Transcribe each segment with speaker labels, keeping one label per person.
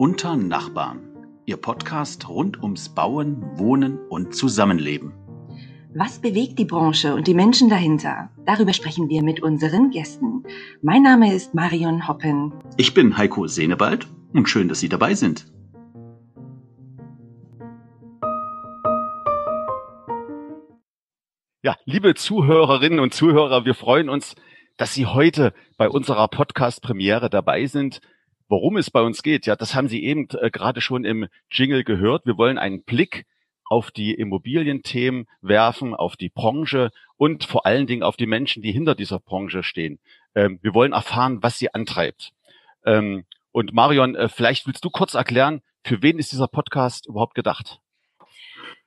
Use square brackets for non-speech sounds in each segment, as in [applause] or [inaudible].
Speaker 1: Unter Nachbarn, Ihr Podcast rund ums Bauen, Wohnen und Zusammenleben.
Speaker 2: Was bewegt die Branche und die Menschen dahinter? Darüber sprechen wir mit unseren Gästen. Mein Name ist Marion Hoppen.
Speaker 1: Ich bin Heiko Senebald und schön, dass Sie dabei sind.
Speaker 3: Ja, liebe Zuhörerinnen und Zuhörer, wir freuen uns, dass Sie heute bei unserer Podcast-Premiere dabei sind. Worum es bei uns geht, ja, das haben Sie eben äh, gerade schon im Jingle gehört. Wir wollen einen Blick auf die Immobilienthemen werfen, auf die Branche und vor allen Dingen auf die Menschen, die hinter dieser Branche stehen. Ähm, wir wollen erfahren, was sie antreibt. Ähm, und Marion, äh, vielleicht willst du kurz erklären, für wen ist dieser Podcast überhaupt gedacht?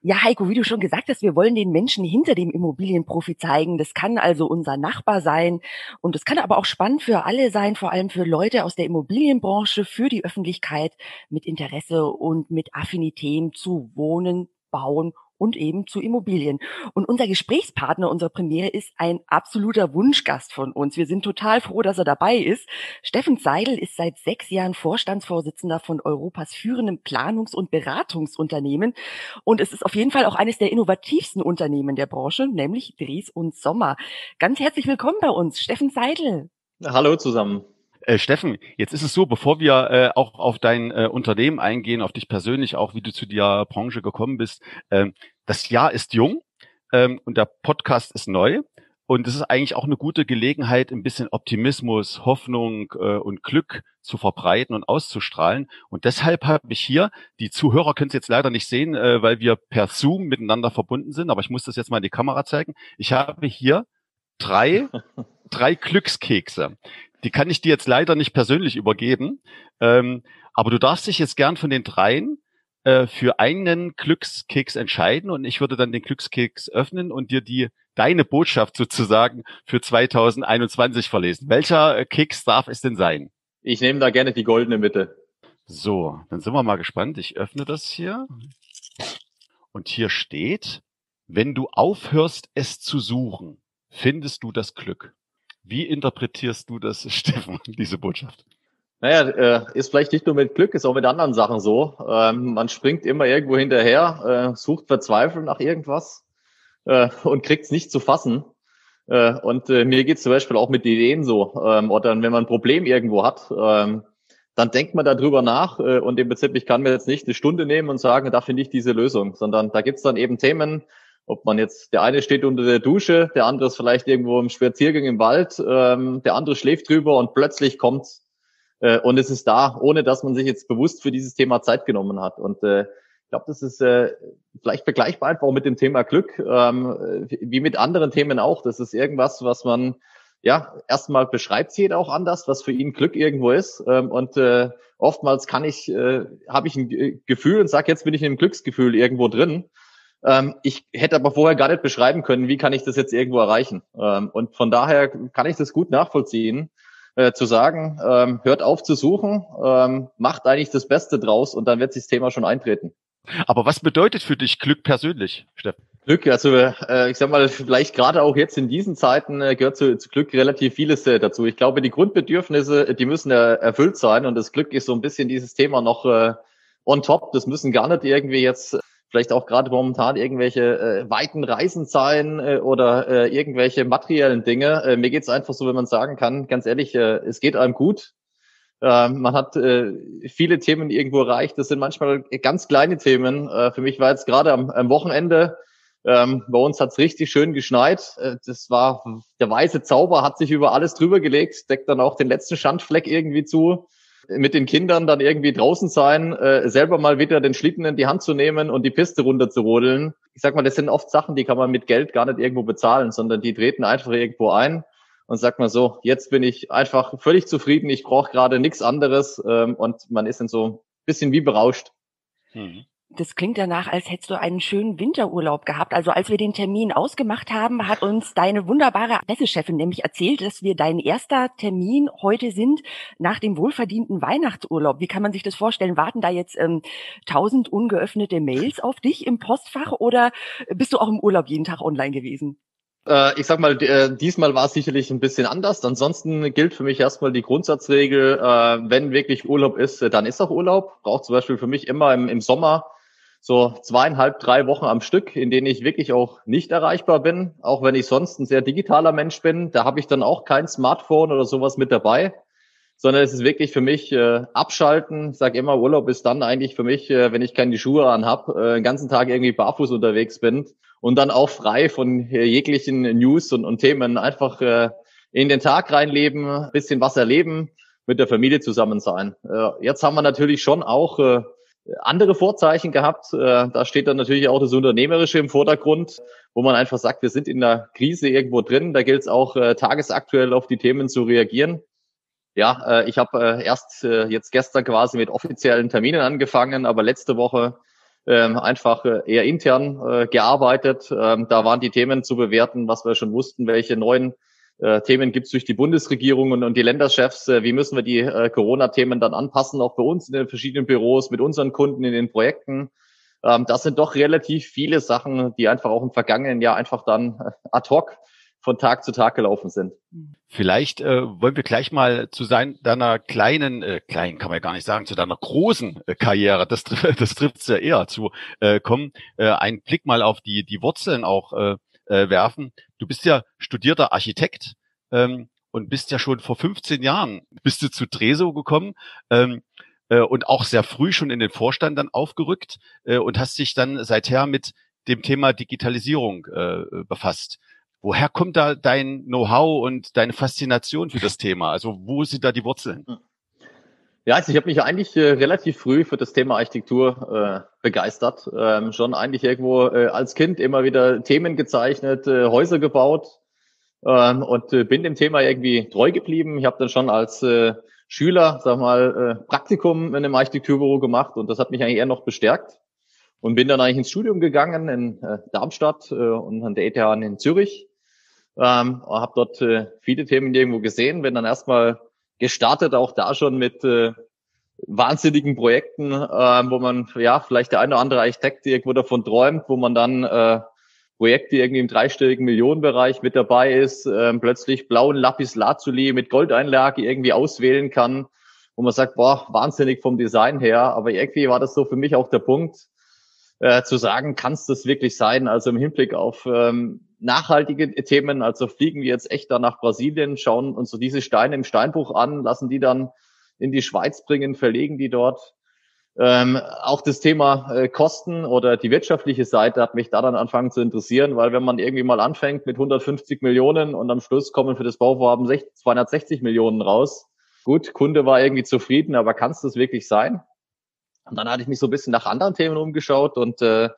Speaker 2: Ja, Heiko, wie du schon gesagt hast, wir wollen den Menschen hinter dem Immobilienprofi zeigen. Das kann also unser Nachbar sein und es kann aber auch spannend für alle sein, vor allem für Leute aus der Immobilienbranche, für die Öffentlichkeit mit Interesse und mit Affinitäten zu Wohnen, Bauen und eben zu Immobilien. Und unser Gesprächspartner unserer Premiere ist ein absoluter Wunschgast von uns. Wir sind total froh, dass er dabei ist. Steffen Seidel ist seit sechs Jahren Vorstandsvorsitzender von Europas führendem Planungs- und Beratungsunternehmen. Und es ist auf jeden Fall auch eines der innovativsten Unternehmen der Branche, nämlich Dries und Sommer. Ganz herzlich willkommen bei uns, Steffen Seidel.
Speaker 4: Hallo zusammen.
Speaker 3: Äh, Steffen, jetzt ist es so, bevor wir äh, auch auf dein äh, Unternehmen eingehen, auf dich persönlich, auch wie du zu der Branche gekommen bist, äh, das Jahr ist jung ähm, und der Podcast ist neu. Und es ist eigentlich auch eine gute Gelegenheit, ein bisschen Optimismus, Hoffnung äh, und Glück zu verbreiten und auszustrahlen. Und deshalb habe ich hier, die Zuhörer können es jetzt leider nicht sehen, äh, weil wir per Zoom miteinander verbunden sind, aber ich muss das jetzt mal in die Kamera zeigen. Ich habe hier drei, [laughs] drei Glückskekse. Die kann ich dir jetzt leider nicht persönlich übergeben. Ähm, aber du darfst dich jetzt gern von den dreien äh, für einen Glückskeks entscheiden und ich würde dann den Glückskeks öffnen und dir die deine Botschaft sozusagen für 2021 verlesen. Welcher äh, Keks darf es denn sein?
Speaker 4: Ich nehme da gerne die goldene Mitte.
Speaker 3: So, dann sind wir mal gespannt. Ich öffne das hier. Und hier steht, wenn du aufhörst, es zu suchen, findest du das Glück. Wie interpretierst du das, [laughs] Steffen, diese Botschaft?
Speaker 4: Naja, äh, ist vielleicht nicht nur mit Glück, ist auch mit anderen Sachen so. Ähm, man springt immer irgendwo hinterher, äh, sucht verzweifelt nach irgendwas äh, und kriegt es nicht zu fassen. Und mir geht es zum Beispiel auch mit Ideen so. Ähm, oder wenn man ein Problem irgendwo hat, ähm, dann denkt man darüber nach und im Prinzip, ich kann mir jetzt nicht eine Stunde nehmen und sagen, da finde ich diese Lösung, sondern da gibt's dann eben Themen, ob man jetzt, der eine steht unter der Dusche, der andere ist vielleicht irgendwo im Spaziergang im Wald, ähm, der andere schläft drüber und plötzlich kommt's äh, und es ist da, ohne dass man sich jetzt bewusst für dieses Thema Zeit genommen hat. Und äh, ich glaube, das ist äh, vielleicht vergleichbar einfach auch mit dem Thema Glück, ähm, wie mit anderen Themen auch. Das ist irgendwas, was man ja erstmal beschreibt jeder auch anders, was für ihn Glück irgendwo ist. Ähm, und äh, oftmals kann ich, äh, habe ich ein Gefühl und sage, jetzt bin ich in einem Glücksgefühl irgendwo drin. Ähm, ich hätte aber vorher gar nicht beschreiben können, wie kann ich das jetzt irgendwo erreichen. Ähm, und von daher kann ich das gut nachvollziehen äh, zu sagen, ähm, hört auf zu suchen, ähm, macht eigentlich das Beste draus und dann wird sich das Thema schon eintreten.
Speaker 3: Aber was bedeutet für dich Glück persönlich, Steffen?
Speaker 4: Glück, also äh, ich sag mal, vielleicht gerade auch jetzt in diesen Zeiten äh, gehört zu, zu Glück relativ vieles äh, dazu. Ich glaube, die Grundbedürfnisse, die müssen äh, erfüllt sein und das Glück ist so ein bisschen dieses Thema noch äh, on top. Das müssen gar nicht irgendwie jetzt vielleicht auch gerade momentan irgendwelche äh, weiten Reisen sein äh, oder äh, irgendwelche materiellen Dinge. Äh, mir geht's einfach so, wenn man sagen kann, ganz ehrlich, äh, es geht einem gut. Äh, man hat äh, viele Themen irgendwo erreicht. Das sind manchmal ganz kleine Themen. Äh, für mich war jetzt gerade am, am Wochenende, ähm, bei uns hat's richtig schön geschneit. Äh, das war der weiße Zauber, hat sich über alles drüber gelegt, deckt dann auch den letzten Schandfleck irgendwie zu mit den Kindern dann irgendwie draußen sein, äh, selber mal wieder den Schlitten in die Hand zu nehmen und die Piste runter zu rodeln. Ich sag mal, das sind oft Sachen, die kann man mit Geld gar nicht irgendwo bezahlen, sondern die treten einfach irgendwo ein und sagt mal so, jetzt bin ich einfach völlig zufrieden, ich brauche gerade nichts anderes ähm, und man ist dann so bisschen wie berauscht.
Speaker 2: Mhm das klingt danach, als hättest du einen schönen Winterurlaub gehabt. Also als wir den Termin ausgemacht haben, hat uns deine wunderbare Pressechefin nämlich erzählt, dass wir dein erster Termin heute sind nach dem wohlverdienten Weihnachtsurlaub. Wie kann man sich das vorstellen? Warten da jetzt ähm, tausend ungeöffnete Mails auf dich im Postfach oder bist du auch im Urlaub jeden Tag online gewesen?
Speaker 4: Äh, ich sag mal, äh, diesmal war es sicherlich ein bisschen anders. Ansonsten gilt für mich erstmal die Grundsatzregel, äh, wenn wirklich Urlaub ist, dann ist auch Urlaub. Braucht zum Beispiel für mich immer im, im Sommer so zweieinhalb, drei Wochen am Stück, in denen ich wirklich auch nicht erreichbar bin, auch wenn ich sonst ein sehr digitaler Mensch bin. Da habe ich dann auch kein Smartphone oder sowas mit dabei, sondern es ist wirklich für mich äh, abschalten. Ich sage immer, Urlaub ist dann eigentlich für mich, äh, wenn ich keine Schuhe an habe, äh, den ganzen Tag irgendwie barfuß unterwegs bin und dann auch frei von äh, jeglichen News und, und Themen einfach äh, in den Tag reinleben, bisschen was erleben, mit der Familie zusammen sein. Äh, jetzt haben wir natürlich schon auch äh, andere Vorzeichen gehabt. Äh, da steht dann natürlich auch das Unternehmerische im Vordergrund, wo man einfach sagt, wir sind in der Krise irgendwo drin. Da gilt es auch äh, tagesaktuell auf die Themen zu reagieren. Ja, äh, ich habe erst jetzt gestern quasi mit offiziellen Terminen angefangen, aber letzte Woche ähm, einfach eher intern gearbeitet. Ähm, da waren die Themen zu bewerten, was wir schon wussten, welche neuen äh, Themen gibt es durch die Bundesregierung und, und die Länderchefs. Äh, wie müssen wir die äh, Corona-Themen dann anpassen, auch bei uns in den verschiedenen Büros, mit unseren Kunden in den Projekten? Ähm, das sind doch relativ viele Sachen, die einfach auch im vergangenen Jahr einfach dann äh, ad hoc von Tag zu Tag gelaufen sind.
Speaker 3: Vielleicht äh, wollen wir gleich mal zu sein, deiner kleinen, äh, kleinen kann man ja gar nicht sagen, zu deiner großen äh, Karriere, das, [laughs] das trifft es ja eher zu, äh, kommen. Äh, ein Blick mal auf die, die Wurzeln auch äh, äh, werfen. Du bist ja studierter Architekt ähm, und bist ja schon vor 15 Jahren bist du zu Treso gekommen ähm, äh, und auch sehr früh schon in den Vorstand dann aufgerückt äh, und hast dich dann seither mit dem Thema Digitalisierung äh, befasst. Woher kommt da dein Know-how und deine Faszination für das Thema? Also wo sind da die Wurzeln?
Speaker 4: Ja, also ich habe mich eigentlich äh, relativ früh für das Thema Architektur äh, begeistert. Ähm, schon eigentlich irgendwo äh, als Kind immer wieder Themen gezeichnet, äh, Häuser gebaut ähm, und äh, bin dem Thema irgendwie treu geblieben. Ich habe dann schon als äh, Schüler, sag mal, äh, Praktikum in einem Architekturbüro gemacht und das hat mich eigentlich eher noch bestärkt und bin dann eigentlich ins Studium gegangen in äh, Darmstadt äh, und an der ETH in Zürich. Ähm, habe dort äh, viele Themen irgendwo gesehen, bin dann erstmal gestartet, auch da schon mit äh, wahnsinnigen Projekten, äh, wo man ja vielleicht der eine oder andere Architekt irgendwo davon träumt, wo man dann äh, Projekte irgendwie im dreistelligen Millionenbereich mit dabei ist, äh, plötzlich blauen Lapis Lazuli mit Goldeinlage irgendwie auswählen kann, wo man sagt, boah, wahnsinnig vom Design her, aber irgendwie war das so für mich auch der Punkt, äh, zu sagen, kann es das wirklich sein? Also im Hinblick auf ähm, nachhaltige Themen, also fliegen wir jetzt echt da nach Brasilien, schauen uns so diese Steine im Steinbruch an, lassen die dann in die Schweiz bringen, verlegen die dort. Ähm, auch das Thema äh, Kosten oder die wirtschaftliche Seite hat mich da dann angefangen zu interessieren, weil wenn man irgendwie mal anfängt mit 150 Millionen und am Schluss kommen für das Bauvorhaben 260 Millionen raus. Gut, Kunde war irgendwie zufrieden, aber kann es das wirklich sein? Und dann hatte ich mich so ein bisschen nach anderen Themen umgeschaut und äh,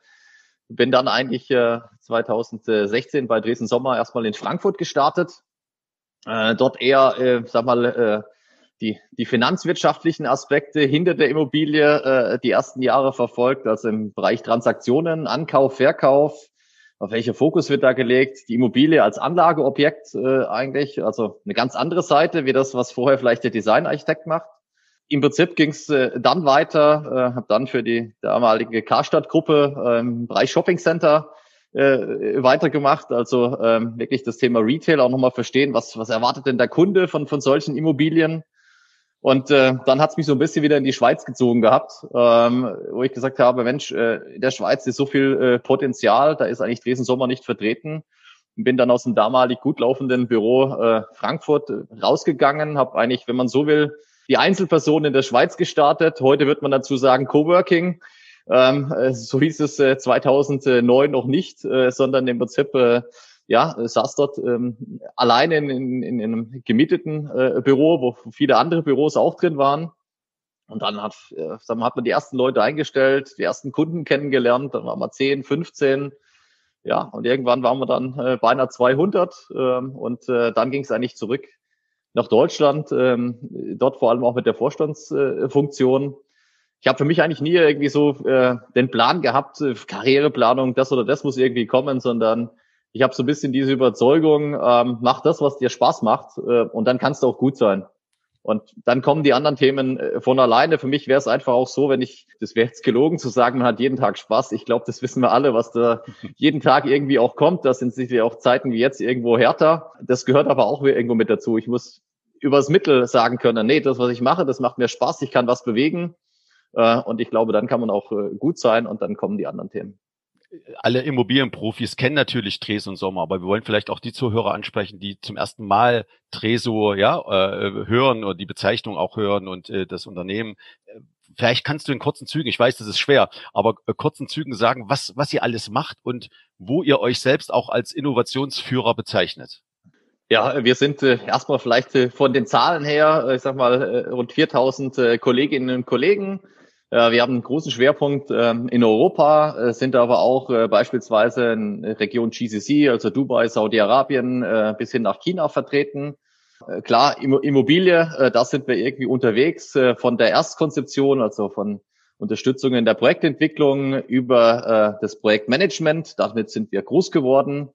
Speaker 4: bin dann eigentlich äh, 2016 bei Dresden Sommer erstmal in Frankfurt gestartet. Äh, dort eher, äh, sag mal, äh, die, die finanzwirtschaftlichen Aspekte hinter der Immobilie äh, die ersten Jahre verfolgt, also im Bereich Transaktionen, Ankauf, Verkauf. Auf welcher Fokus wird da gelegt? Die Immobilie als Anlageobjekt äh, eigentlich, also eine ganz andere Seite, wie das, was vorher vielleicht der Designarchitekt macht im Prinzip ging es äh, dann weiter, äh, habe dann für die damalige Karstadt-Gruppe im Bereich Shopping Center äh, weitergemacht. Also ähm, wirklich das Thema Retail auch nochmal verstehen, was, was erwartet denn der Kunde von, von solchen Immobilien. Und äh, dann hat's mich so ein bisschen wieder in die Schweiz gezogen gehabt, ähm, wo ich gesagt habe, Mensch, äh, in der Schweiz ist so viel äh, Potenzial, da ist eigentlich Dresden Sommer nicht vertreten. Und bin dann aus dem damalig gut laufenden Büro äh, Frankfurt äh, rausgegangen, habe eigentlich, wenn man so will, die Einzelperson in der Schweiz gestartet. Heute wird man dazu sagen Coworking. Ähm, äh, so hieß es äh, 2009 noch nicht, äh, sondern im Prinzip äh, ja, saß dort ähm, alleine in, in, in einem gemieteten äh, Büro, wo viele andere Büros auch drin waren. Und dann hat, äh, dann hat man die ersten Leute eingestellt, die ersten Kunden kennengelernt, dann waren wir 10, 15. Ja, und irgendwann waren wir dann äh, beinahe 200 ähm, und äh, dann ging es eigentlich zurück nach Deutschland, ähm, dort vor allem auch mit der Vorstandsfunktion. ich habe für mich eigentlich nie irgendwie so äh, den Plan gehabt, äh, Karriereplanung, das oder das muss irgendwie kommen, sondern ich habe so ein bisschen diese Überzeugung, ähm, mach das, was dir Spaß macht äh, und dann kannst du auch gut sein. Und dann kommen die anderen Themen äh, von alleine. Für mich wäre es einfach auch so, wenn ich, das wäre jetzt gelogen zu sagen, man hat jeden Tag Spaß. Ich glaube, das wissen wir alle, was da [laughs] jeden Tag irgendwie auch kommt. Das sind sicher auch Zeiten wie jetzt irgendwo härter. Das gehört aber auch irgendwo mit dazu. Ich muss übers Mittel sagen können, nee, das, was ich mache, das macht mir Spaß, ich kann was bewegen. Äh, und ich glaube, dann kann man auch äh, gut sein und dann kommen die anderen Themen
Speaker 3: alle Immobilienprofis kennen natürlich Treso und Sommer, aber wir wollen vielleicht auch die Zuhörer ansprechen, die zum ersten Mal Treso ja, äh, hören oder die Bezeichnung auch hören und äh, das Unternehmen. Vielleicht kannst du in kurzen Zügen, ich weiß, das ist schwer, aber äh, kurzen Zügen sagen, was, was ihr alles macht und wo ihr euch selbst auch als Innovationsführer bezeichnet.
Speaker 4: Ja, wir sind äh, erstmal vielleicht äh, von den Zahlen her, äh, ich sag mal, äh, rund 4000 äh, Kolleginnen und Kollegen äh, wir haben einen großen Schwerpunkt ähm, in Europa, äh, sind aber auch äh, beispielsweise in Region GCC, also Dubai, Saudi-Arabien bis hin nach China vertreten. Klar, Immobilie, da sind wir irgendwie unterwegs von der Erstkonzeption, also von Unterstützung in der Projektentwicklung über das Projektmanagement. Damit sind wir groß geworden,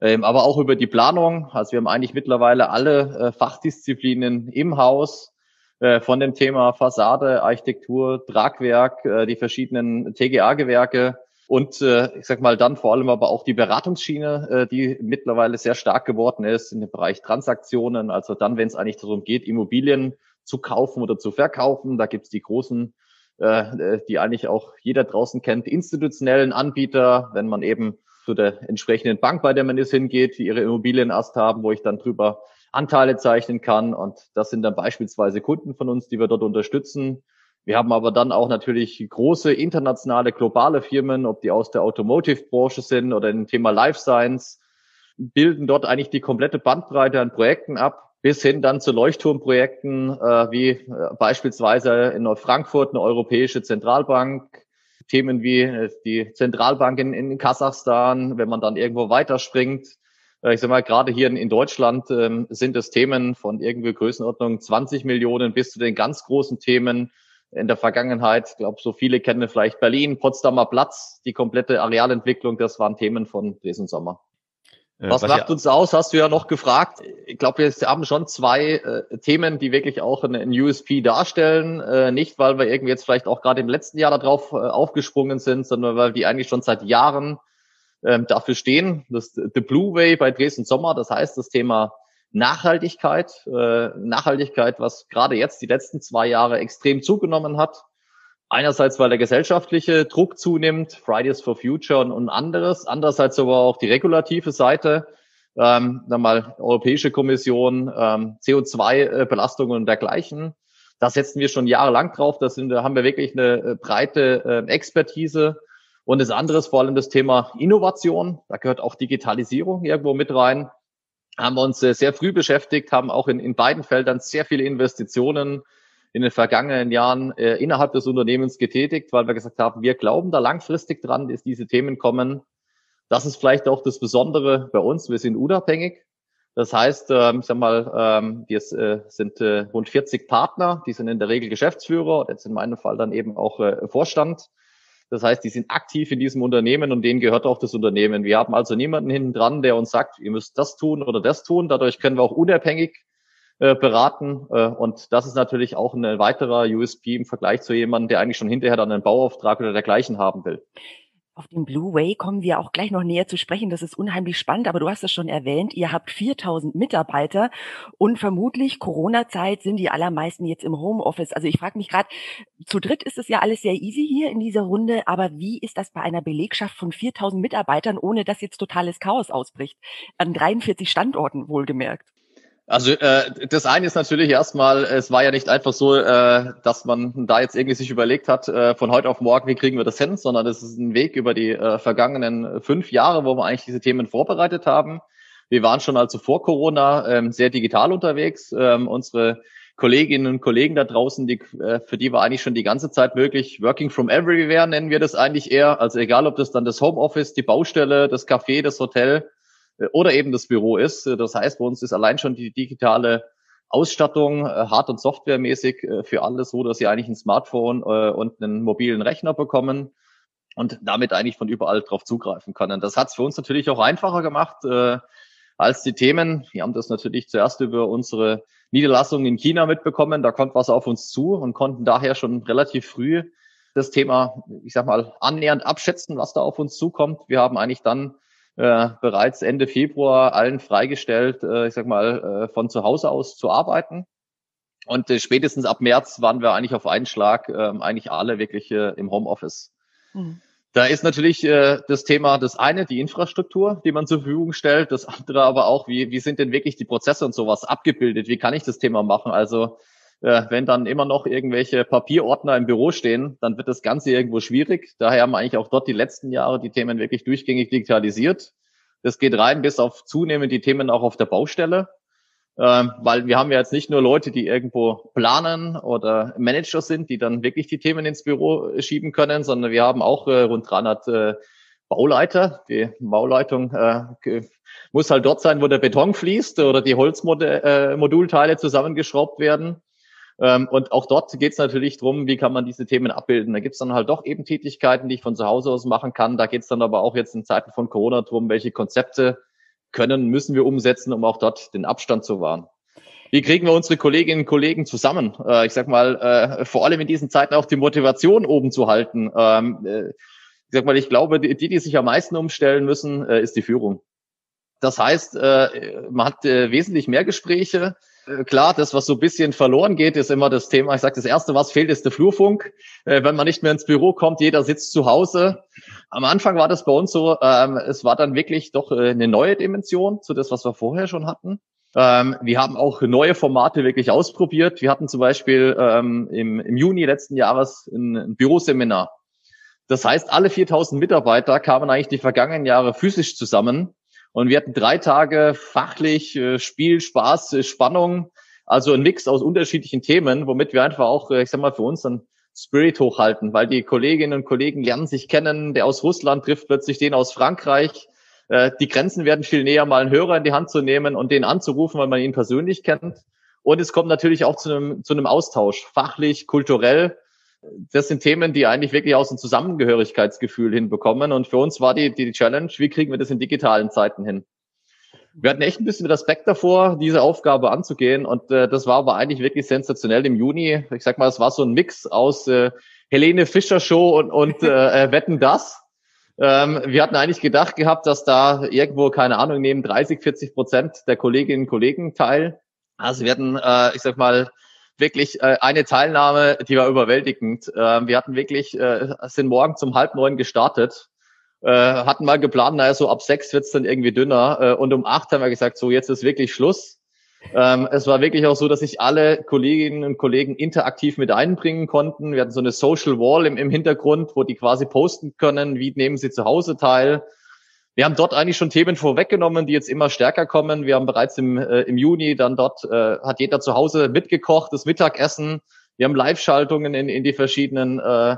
Speaker 4: ähm, aber auch über die Planung. Also wir haben eigentlich mittlerweile alle Fachdisziplinen im Haus äh, von dem Thema Fassade, Architektur, Tragwerk, äh, die verschiedenen TGA-Gewerke und äh, ich sag mal dann vor allem aber auch die Beratungsschiene, die mittlerweile sehr stark geworden ist in dem Bereich Transaktionen. Also dann, wenn es eigentlich darum geht, Immobilien zu kaufen oder zu verkaufen, da gibt's die großen, die eigentlich auch jeder draußen kennt, institutionellen Anbieter, wenn man eben zu der entsprechenden Bank, bei der man ist, hingeht, die ihre Immobilien erst haben, wo ich dann drüber Anteile zeichnen kann. Und das sind dann beispielsweise Kunden von uns, die wir dort unterstützen. Wir haben aber dann auch natürlich große internationale, globale Firmen, ob die aus der Automotive-Branche sind oder im Thema Life Science, bilden dort eigentlich die komplette Bandbreite an Projekten ab, bis hin dann zu Leuchtturmprojekten, äh, wie äh, beispielsweise in Frankfurt eine europäische Zentralbank, Themen wie äh, die Zentralbank in, in Kasachstan, wenn man dann irgendwo weiterspringt, äh, ich sag mal, gerade hier in, Deutschland ähm, sind es Themen von irgendwie Größenordnung 20 Millionen bis zu den ganz großen Themen in der Vergangenheit. Ich glaube, so viele kennen vielleicht Berlin, Potsdamer Platz, die komplette Arealentwicklung, das waren Themen von Dresden Sommer. Äh, was, was macht ja uns aus, hast du ja noch gefragt. Ich glaube, wir haben schon zwei äh, Themen, die wirklich auch ein USP darstellen. Äh, nicht, weil wir irgendwie jetzt vielleicht auch gerade im letzten Jahr darauf äh, aufgesprungen sind, sondern weil die eigentlich schon seit Jahren ähm, dafür stehen. Das The Blue Way bei Dresden Sommer, das heißt das Thema Nachhaltigkeit, äh, Nachhaltigkeit, was gerade jetzt die letzten zwei Jahre extrem zugenommen hat. Einerseits, weil der gesellschaftliche Druck zunimmt, Fridays for Future und, und anderes. Andererseits aber auch die regulative Seite, ähm, dann mal Europäische Kommission, ähm, CO2-Belastungen und dergleichen. Da setzen wir schon jahrelang drauf. Da sind, da haben wir wirklich eine äh, breite äh, Expertise und das andere ist vor allem das Thema Innovation. Da gehört auch Digitalisierung irgendwo mit rein. Haben wir uns sehr früh beschäftigt, haben auch in, in beiden Feldern sehr viele Investitionen in den vergangenen Jahren äh, innerhalb des Unternehmens getätigt, weil wir gesagt haben, wir glauben da langfristig dran, dass diese Themen kommen. Das ist vielleicht auch das Besondere bei uns. Wir sind unabhängig. Das heißt, ähm, ich sag mal, ähm, wir äh, sind äh, rund 40 Partner, die sind in der Regel Geschäftsführer, jetzt in meinem Fall dann eben auch äh, Vorstand. Das heißt, die sind aktiv in diesem Unternehmen und denen gehört auch das Unternehmen. Wir haben also niemanden hinten dran, der uns sagt, ihr müsst das tun oder das tun. Dadurch können wir auch unabhängig äh, beraten. Äh, und das ist natürlich auch ein weiterer USP im Vergleich zu jemandem, der eigentlich schon hinterher dann einen Bauauftrag oder dergleichen haben will.
Speaker 2: Auf den Blue Way kommen wir auch gleich noch näher zu sprechen. Das ist unheimlich spannend, aber du hast es schon erwähnt. Ihr habt 4000 Mitarbeiter und vermutlich Corona-Zeit sind die allermeisten jetzt im Homeoffice. Also ich frage mich gerade, zu dritt ist es ja alles sehr easy hier in dieser Runde, aber wie ist das bei einer Belegschaft von 4000 Mitarbeitern, ohne dass jetzt totales Chaos ausbricht? An 43 Standorten wohlgemerkt.
Speaker 4: Also äh, das eine ist natürlich erstmal, es war ja nicht einfach so, äh, dass man da jetzt irgendwie sich überlegt hat, äh, von heute auf morgen, wie kriegen wir das hin, sondern es ist ein Weg über die äh, vergangenen fünf Jahre, wo wir eigentlich diese Themen vorbereitet haben. Wir waren schon also vor Corona ähm, sehr digital unterwegs. Ähm, unsere Kolleginnen und Kollegen da draußen, die, äh, für die war eigentlich schon die ganze Zeit möglich. Working from everywhere nennen wir das eigentlich eher. Also egal, ob das dann das Homeoffice, die Baustelle, das Café, das Hotel oder eben das Büro ist. Äh, das heißt, bei uns ist allein schon die digitale Ausstattung, äh, hard- und softwaremäßig für alles so, dass sie eigentlich ein Smartphone und einen mobilen Rechner bekommen und damit eigentlich von überall drauf zugreifen können. Das hat es für uns natürlich auch einfacher gemacht als die Themen. Wir haben das natürlich zuerst über unsere Niederlassungen in China mitbekommen. Da kommt was auf uns zu und konnten daher schon relativ früh das Thema, ich sag mal, annähernd abschätzen, was da auf uns zukommt. Wir haben eigentlich dann äh, bereits Ende Februar allen freigestellt, äh, ich sag mal, äh, von zu Hause aus zu arbeiten. Und äh, spätestens ab März waren wir eigentlich auf einen Schlag äh, eigentlich alle wirklich äh, im Homeoffice. Mhm. Da ist natürlich äh, das Thema das eine, die Infrastruktur, die man zur Verfügung stellt, das andere aber auch, wie, wie sind denn wirklich die Prozesse und sowas abgebildet, wie kann ich das Thema machen? Also äh, wenn dann immer noch irgendwelche Papierordner im Büro stehen, dann wird das Ganze irgendwo schwierig. Daher haben wir eigentlich auch dort die letzten Jahre die Themen wirklich durchgängig digitalisiert. Das geht rein bis auf zunehmend die Themen auch auf der Baustelle. Ähm, weil wir haben ja jetzt nicht nur Leute, die irgendwo planen oder Manager sind, die dann wirklich die Themen ins Büro schieben können, sondern wir haben auch äh, rund 300 äh, Bauleiter. Die Bauleitung äh, muss halt dort sein, wo der Beton fließt oder die Holzmodulteile äh, zusammengeschraubt werden. Ähm, und auch dort geht es natürlich drum, wie kann man diese Themen abbilden. Da gibt es dann halt doch eben Tätigkeiten, die ich von zu Hause aus machen kann. Da geht es dann aber auch jetzt in Zeiten von Corona drum, welche Konzepte können, müssen wir umsetzen, um auch dort den Abstand zu wahren. Wie kriegen wir unsere Kolleginnen und Kollegen zusammen? Äh, ich sag mal, äh, vor allem in diesen Zeiten auch die Motivation oben zu halten. Ähm, äh, ich sag mal, ich glaube, die, die sich am meisten umstellen müssen, ist die Führung. Das heißt, man hat wesentlich mehr Gespräche. Äh, klar, das, was so ein bisschen verloren geht, ist immer das Thema. Ich sage, das Erste, was fehlt, ist der Flurfunk. Äh, wenn man nicht mehr ins Büro kommt, jeder sitzt zu Hause. Am Anfang war das bei uns so, ähm, es war dann wirklich doch äh, eine neue Dimension zu das, was wir vorher schon hatten. Ähm, wir haben auch neue Formate wirklich ausprobiert. Wir hatten zum Beispiel ähm, im, Juni letzten Jahres ein Büroseminar. Das heißt, alle 4000 Mitarbeiter kamen eigentlich die vergangenen Jahre physisch zusammen und wir hatten drei Tage fachlich äh, Spiel, Spaß, äh, Spannung, also ein Mix aus unterschiedlichen Themen, womit wir einfach auch, äh, ich sag mal, für uns dann Spirit hochhalten, weil die Kolleginnen und Kollegen lernen sich kennen. Der aus Russland trifft plötzlich den aus Frankreich. Die Grenzen werden viel näher, mal einen Hörer in die Hand zu nehmen und den anzurufen, weil man ihn persönlich kennt. Und es kommt natürlich auch zu einem, zu einem Austausch, fachlich, kulturell. Das sind Themen, die eigentlich wirklich aus dem Zusammengehörigkeitsgefühl hinbekommen. Und für uns war die, die Challenge, wie kriegen wir das in digitalen Zeiten hin? wir hatten echt ein bisschen Respekt davor, diese Aufgabe anzugehen. Und äh, das war aber eigentlich wirklich sensationell im Juni. Ich sag mal, es war so ein Mix aus äh, Helene Fischer Show und, und äh, äh Wetten das. Ähm, wir hatten eigentlich gedacht gehabt, dass da irgendwo, keine Ahnung, neben 30, 40 Prozent der Kolleginnen und Kollegen teil. Also wir hatten, äh, ich sag mal, wirklich äh, eine Teilnahme, die war überwältigend. Äh, wir hatten wirklich, äh, sind morgen zum halb neun gestartet äh, hatten mal geplant, naja, so ab sechs wird's dann irgendwie dünner. Äh, und um acht haben wir gesagt, so jetzt ist wirklich Schluss. Ähm, es war wirklich auch so, dass sich alle Kolleginnen und Kollegen interaktiv mit einbringen konnten. Wir hatten so eine Social Wall im, im Hintergrund, wo die quasi posten können, wie nehmen sie zu Hause teil. Wir haben dort eigentlich schon Themen vorweggenommen, die jetzt immer stärker kommen. Wir haben bereits im, äh, im Juni dann dort, äh, hat jeder zu Hause mitgekocht, das Mittagessen. Wir haben Live-Schaltungen in, in die verschiedenen äh,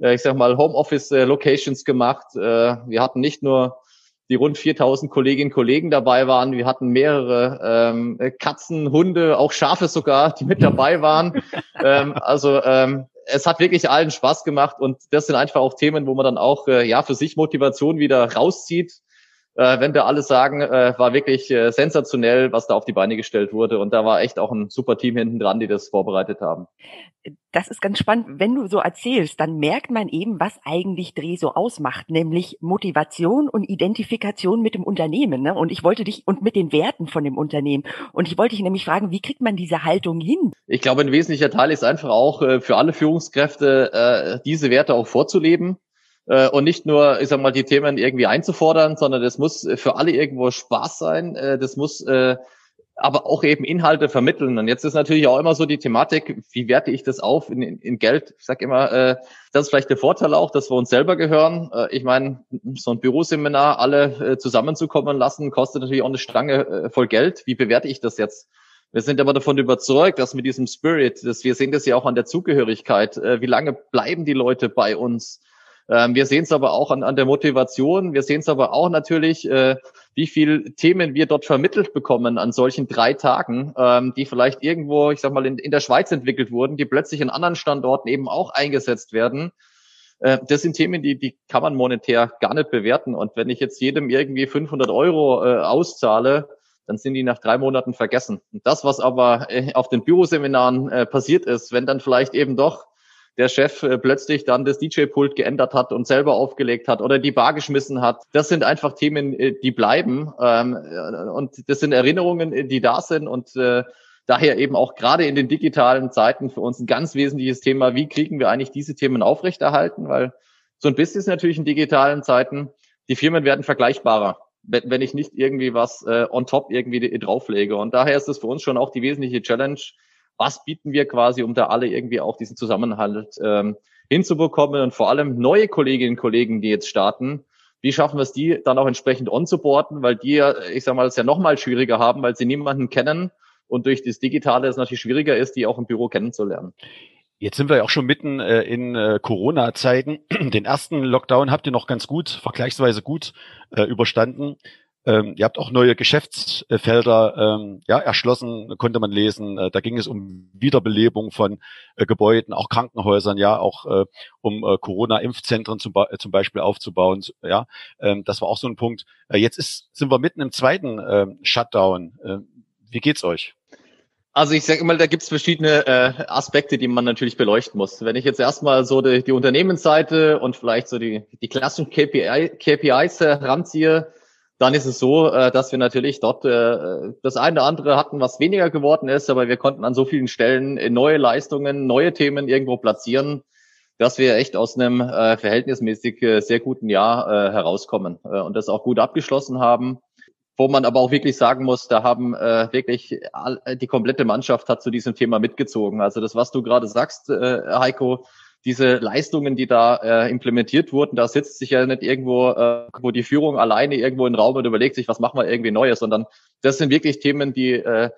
Speaker 4: äh, ich sag mal, Homeoffice-Locations gemacht. Äh, wir hatten nicht nur die rund 4000 Kolleginnen und Kollegen dabei waren. Wir hatten mehrere ähm, Katzen, Hunde, auch Schafe sogar, die mit dabei waren. [laughs] ähm, also ähm, es hat wirklich allen Spaß gemacht und das sind einfach auch Themen, wo man dann auch äh, ja für sich Motivation wieder rauszieht. Äh, wenn da alle sagen, äh, war wirklich äh, sensationell, was da auf die Beine gestellt wurde. Und da war echt auch ein super Team hinten dran, die das vorbereitet haben
Speaker 2: das ist ganz spannend. Wenn du so erzählst, dann merkt man eben, was eigentlich Dreh so ausmacht, nämlich Motivation und Identifikation mit dem Unternehmen. Ne? Und ich wollte dich und mit den Werten von dem Unternehmen. Und ich wollte dich nämlich fragen, wie kriegt man diese Haltung hin?
Speaker 4: Ich glaube, ein wesentlicher Teil ist einfach auch äh, für alle Führungskräfte, äh, diese Werte auch vorzuleben und nicht nur, ich sag mal, die Themen irgendwie einzufordern, sondern das muss für alle irgendwo Spaß sein. Das muss aber auch eben Inhalte vermitteln. Und jetzt ist natürlich auch immer so die Thematik, wie werte ich das auf in, in, Geld? Ich sage immer, äh, das ist vielleicht der Vorteil auch, dass wir uns selber gehören. Äh, ich meine, so ein Büroseminar alle äh, zusammenzukommen lassen, kostet natürlich auch eine Stange äh, voll Geld. Wie bewerte ich das jetzt? Wir sind aber davon überzeugt, dass mit diesem Spirit, dass wir sehen das ja auch an der Zugehörigkeit, äh, wie lange bleiben die Leute bei uns? Ähm, wir sehen es aber auch an, an der Motivation. Wir sehen es aber auch natürlich, äh, wie viel Themen wir dort vermittelt bekommen an solchen drei Tagen, ähm, die vielleicht irgendwo, ich sag mal, in, in der Schweiz entwickelt wurden, die plötzlich an anderen Standorten eben auch eingesetzt werden. Äh, das sind Themen, die, die kann man monetär gar nicht bewerten. Und wenn ich jetzt jedem irgendwie 500 Euro äh, auszahle, dann sind die nach drei Monaten vergessen. Und das, was aber äh, auf den Büroseminaren äh, passiert ist, wenn dann vielleicht eben doch der Chef äh, plötzlich dann das DJ-Pult geändert hat und selber aufgelegt hat oder die Bar geschmissen hat. Das sind einfach Themen, äh, die bleiben. Ähm, äh, und das sind Erinnerungen, die da sind und daher eben auch gerade in den digitalen Zeiten für uns ein ganz wesentliches Thema. Wie kriegen wir eigentlich diese Themen aufrechterhalten? Weil so ein bisschen ist natürlich in digitalen Zeiten, die Firmen werden vergleichbarer wenn, wenn ich nicht irgendwie was äh, on top irgendwie drauflege. Und daher ist es für uns schon auch die wesentliche Challenge, was bieten wir quasi, um da alle irgendwie auch diesen Zusammenhalt ähm, hinzubekommen und vor allem neue Kolleginnen und Kollegen, die jetzt starten, wie schaffen wir es, die dann auch entsprechend onzuboarden, weil die, ich sag mal, es ja noch mal schwieriger haben, weil sie niemanden kennen und durch das Digitale es natürlich schwieriger ist, die auch im Büro kennenzulernen.
Speaker 3: Jetzt sind wir ja auch schon mitten äh, in äh, Corona-Zeiten. Den ersten Lockdown habt ihr noch ganz gut, vergleichsweise gut äh, überstanden. Ähm, ihr habt auch neue Geschäftsfelder ähm, ja, erschlossen, konnte man lesen. Äh, da ging es um Wiederbelebung von äh, Gebäuden, auch Krankenhäusern, ja, auch äh, um äh, Corona-Impfzentren zum, zum, Beispiel aufzubauen. Ja, ähm, das war auch so ein Punkt. Äh, jetzt ist, sind wir mitten im zweiten äh, Shutdown. Äh, wie geht's euch?
Speaker 4: Also ich sage immer, da gibt es verschiedene äh, Aspekte, die man natürlich beleuchten muss. Wenn ich jetzt erstmal so die, die Unternehmensseite und vielleicht so die, die klassischen KPI, KPIs heranziehe, dann ist es so, äh, dass wir natürlich dort äh, das eine oder andere hatten, was weniger geworden ist, aber wir konnten an so vielen Stellen neue Leistungen, neue Themen irgendwo platzieren, dass wir echt aus einem äh, verhältnismäßig äh, sehr guten Jahr äh, herauskommen äh, und das auch gut abgeschlossen haben wo man aber auch wirklich sagen muss, da haben äh, wirklich die komplette Mannschaft hat zu diesem Thema mitgezogen. Also das, was du gerade sagst, äh, Heiko, diese Leistungen, die da äh, implementiert wurden, da sitzt sich ja nicht irgendwo, äh, wo die Führung alleine irgendwo in Raum und überlegt sich, was machen wir irgendwie Neues, sondern das sind wirklich Themen, die äh,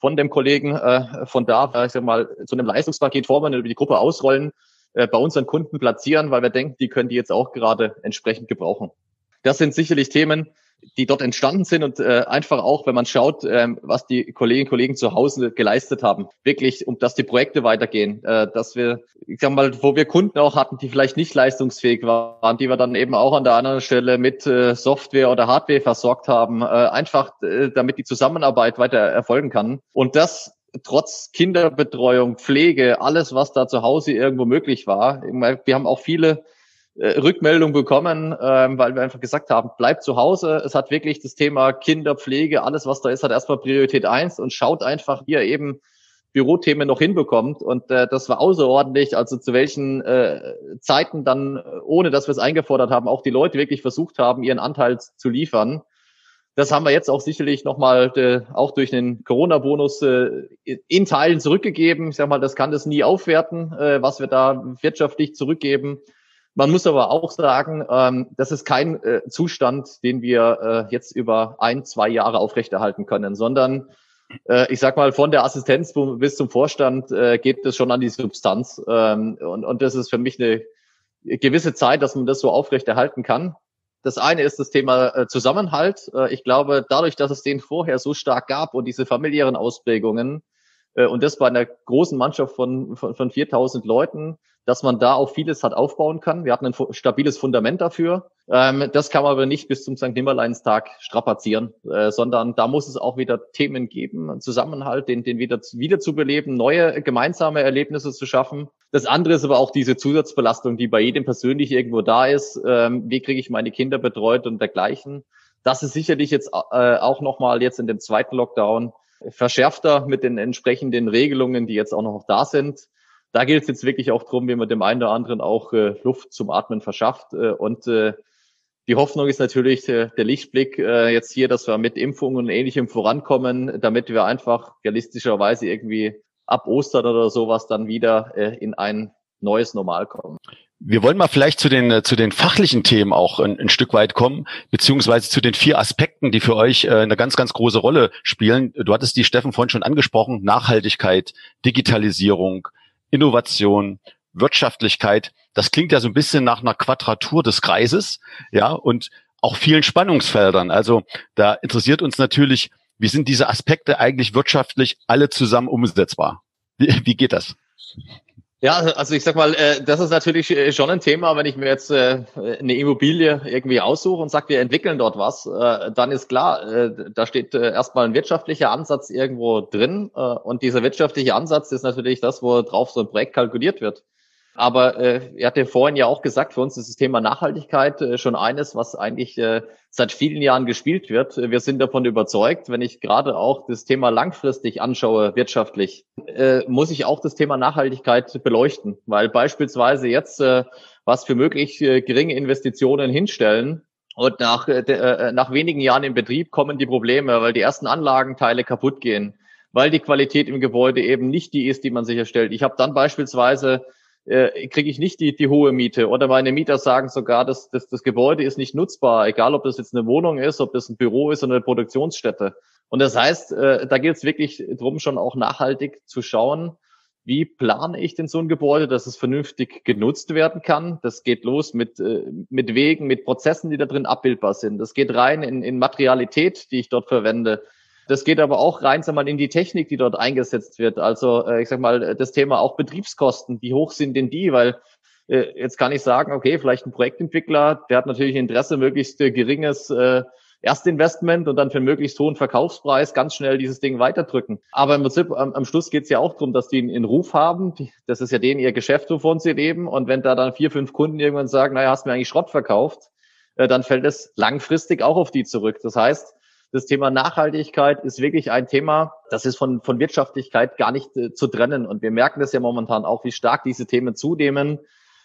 Speaker 4: von dem Kollegen äh, von da, ich sag mal, zu einem Leistungspaket formen, über die Gruppe ausrollen, äh, bei unseren Kunden platzieren, weil wir denken, die können die jetzt auch gerade entsprechend gebrauchen. Das sind sicherlich Themen, die dort entstanden sind und äh, einfach auch, wenn man schaut, ähm, was die Kolleginnen und Kollegen zu Hause geleistet haben, wirklich, um dass die Projekte weitergehen, äh, dass wir, ich sag mal, wo wir Kunden auch hatten, die vielleicht nicht leistungsfähig waren, die wir dann eben auch an der anderen Stelle mit äh, Software oder Hardware versorgt haben, äh, einfach, äh, damit die Zusammenarbeit weiter erfolgen kann. Und das trotz Kinderbetreuung, Pflege, alles, was da zu Hause irgendwo möglich war. Wir haben auch viele äh, Rückmeldung bekommen, ähm, weil wir einfach gesagt haben, bleibt zu Hause. Es hat wirklich das Thema Kinderpflege, alles was da ist, hat erstmal Priorität eins und schaut einfach, wie er eben Bürothemen noch hinbekommt. Und äh, das war außerordentlich, also zu welchen äh, Zeiten dann, ohne dass wir es eingefordert haben, auch die Leute wirklich versucht haben, ihren Anteil zu liefern. Das haben wir jetzt auch sicherlich nochmal äh, auch durch den Corona-Bonus äh, in Teilen zurückgegeben. Ich sag mal, das kann das nie aufwerten, äh, was wir da wirtschaftlich zurückgeben. Man muss aber auch sagen, ähm, das ist kein äh, Zustand, den wir äh, jetzt über ein, zwei Jahre aufrechterhalten können, sondern äh, ich sag mal, von der Assistenz bis zum Vorstand äh, geht es schon an die Substanz. Ähm, und, und das ist für mich eine gewisse Zeit, dass man das so aufrechterhalten kann. Das eine ist das Thema äh, Zusammenhalt. Äh, ich glaube, dadurch, dass es den vorher so stark gab und diese familiären Ausprägungen, äh, und das bei einer großen Mannschaft von, von, von 4000 Leuten, dass man da auch vieles hat aufbauen kann. Wir hatten ein stabiles Fundament dafür. Ähm, das kann man aber nicht bis zum St. Nimmerleinstag strapazieren, äh, sondern da muss es auch wieder Themen geben, Zusammenhalt, den, den wieder, wieder zu beleben, neue gemeinsame Erlebnisse zu schaffen. Das andere ist aber auch diese Zusatzbelastung, die bei jedem persönlich irgendwo da ist. Ähm, wie kriege ich meine Kinder betreut und dergleichen? Das ist sicherlich jetzt äh, auch nochmal jetzt in dem zweiten Lockdown verschärfter mit den entsprechenden Regelungen, die jetzt auch noch da sind da gilt es jetzt wirklich auch drum, wie man dem einen oder anderen auch äh, Luft zum Atmen verschafft. Äh, und äh, die Hoffnung ist natürlich äh, der Lichtblick äh, jetzt hier, dass wir mit Impfungen und Ähnlichem vorankommen, damit wir einfach realistischerweise irgendwie ab Ostern oder sowas dann wieder äh, in ein neues Normal kommen.
Speaker 3: Wir wollen mal vielleicht zu den, äh, zu den fachlichen Themen auch ein, ein, Stück weit kommen, beziehungsweise zu den vier Aspekten, die für euch äh, eine ganz, ganz große Rolle spielen. Du hattest die Steffen vorhin schon angesprochen. Nachhaltigkeit, Digitalisierung, Innovation, Wirtschaftlichkeit. Das klingt ja so ein bisschen nach einer Quadratur des Kreises, ja, und auch vielen Spannungsfeldern. Also da interessiert uns natürlich, wie sind diese Aspekte eigentlich wirtschaftlich alle zusammen umsetzbar? Wie, wie geht das?
Speaker 4: Ja, also ich sag mal, äh, das ist natürlich äh, schon ein Thema, wenn ich mir jetzt äh, eine Immobilie irgendwie aussuche und sage, wir entwickeln dort was, dann ist klar, da steht erstmal ein wirtschaftlicher Ansatz irgendwo drin und dieser wirtschaftliche Ansatz ist natürlich das, wo drauf so ein Projekt kalkuliert wird. Aber äh, er hatte vorhin ja auch gesagt, für uns ist das Thema Nachhaltigkeit äh, schon eines, was eigentlich äh, seit vielen Jahren gespielt wird. Wir sind davon überzeugt, wenn ich gerade auch das Thema langfristig anschaue, wirtschaftlich, äh, muss ich auch das Thema Nachhaltigkeit beleuchten, weil beispielsweise jetzt äh, was für möglich äh, geringe Investitionen hinstellen, und nach, äh, äh nach wenigen Jahren im Betrieb kommen die Probleme, weil die ersten Anlagenteile kaputt gehen, weil die Qualität im Gebäude eben nicht die ist, die man sicherstellt. Ich habe dann beispielsweise äh, kriege ich nicht die, die hohe Miete. Oder meine Mieter sagen sogar, dass, dass das Gebäude ist nicht nutzbar, egal ob das jetzt eine Wohnung ist, ob das ein Büro ist oder eine Produktionsstätte. Und das heißt, äh, da geht es wirklich darum, schon auch nachhaltig zu schauen, wie plane ich denn so ein Gebäude, dass es vernünftig genutzt werden kann. Das geht los mit, äh, mit Wegen, mit Prozessen, die da drin abbildbar sind. Das geht rein in, in Materialität, die ich dort verwende. Das geht aber auch rein sag mal, in die Technik, die dort eingesetzt wird. Also äh, ich sag mal, das Thema auch Betriebskosten, wie hoch sind denn die? Weil äh, jetzt kann ich sagen, okay, vielleicht ein Projektentwickler, der hat natürlich Interesse, möglichst äh, geringes äh, Erstinvestment und dann für einen möglichst hohen Verkaufspreis ganz schnell dieses Ding weiterdrücken. Aber im Prinzip am, am Schluss geht es ja auch darum, dass die einen, Ruf haben. Das ist ja denen ihr Geschäft, wovon sie leben. Und wenn da dann vier, fünf Kunden irgendwann sagen, naja, hast mir eigentlich Schrott verkauft, äh, dann fällt es langfristig auch auf die zurück. Das heißt, das Thema Nachhaltigkeit ist wirklich ein Thema, das ist von, von Wirtschaftlichkeit gar nicht äh, zu trennen. Und wir merken das ja momentan auch, wie stark diese Themen zunehmen.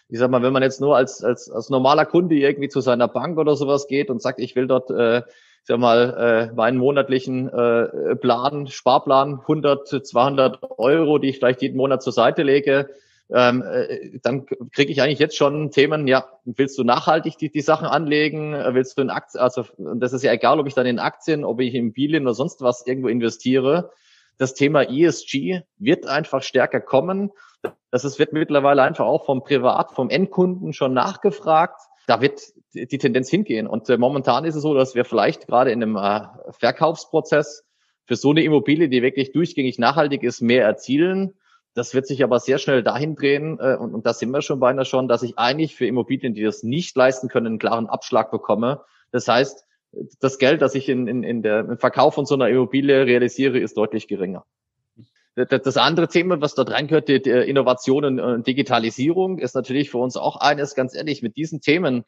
Speaker 4: Ich sag mal, wenn man jetzt nur als, als, als normaler Kunde irgendwie zu seiner Bank oder sowas geht und sagt, ich will dort, äh, ich sag mal, äh, meinen monatlichen äh, Plan, Sparplan, 100, 200 Euro, die ich vielleicht jeden Monat zur Seite lege, ähm, äh, dann kriege ich eigentlich jetzt schon Themen, ja, willst du nachhaltig die, die Sachen anlegen, äh, willst du in Aktien, also das ist ja egal, ob ich dann in Aktien, ob ich in Immobilien oder sonst was irgendwo investiere. Das Thema ESG wird einfach stärker kommen. Das ist, wird mittlerweile einfach auch vom Privat, vom Endkunden schon nachgefragt. Da wird die Tendenz hingehen. Und äh, momentan ist es so, dass wir vielleicht gerade in einem äh, Verkaufsprozess für so eine Immobilie, die wirklich durchgängig nachhaltig ist, mehr erzielen das wird sich aber sehr schnell dahin drehen, äh, und, und da sind wir schon beinahe schon, dass ich eigentlich für Immobilien, die das nicht leisten können, einen klaren Abschlag bekomme. Das heißt, das Geld, das ich in, in, in der, im Verkauf von so einer Immobilie realisiere, ist deutlich geringer. Das andere Thema, was dort reingehört, die, die Innovation und Digitalisierung, ist natürlich für uns auch eines, ganz ehrlich, mit diesen Themen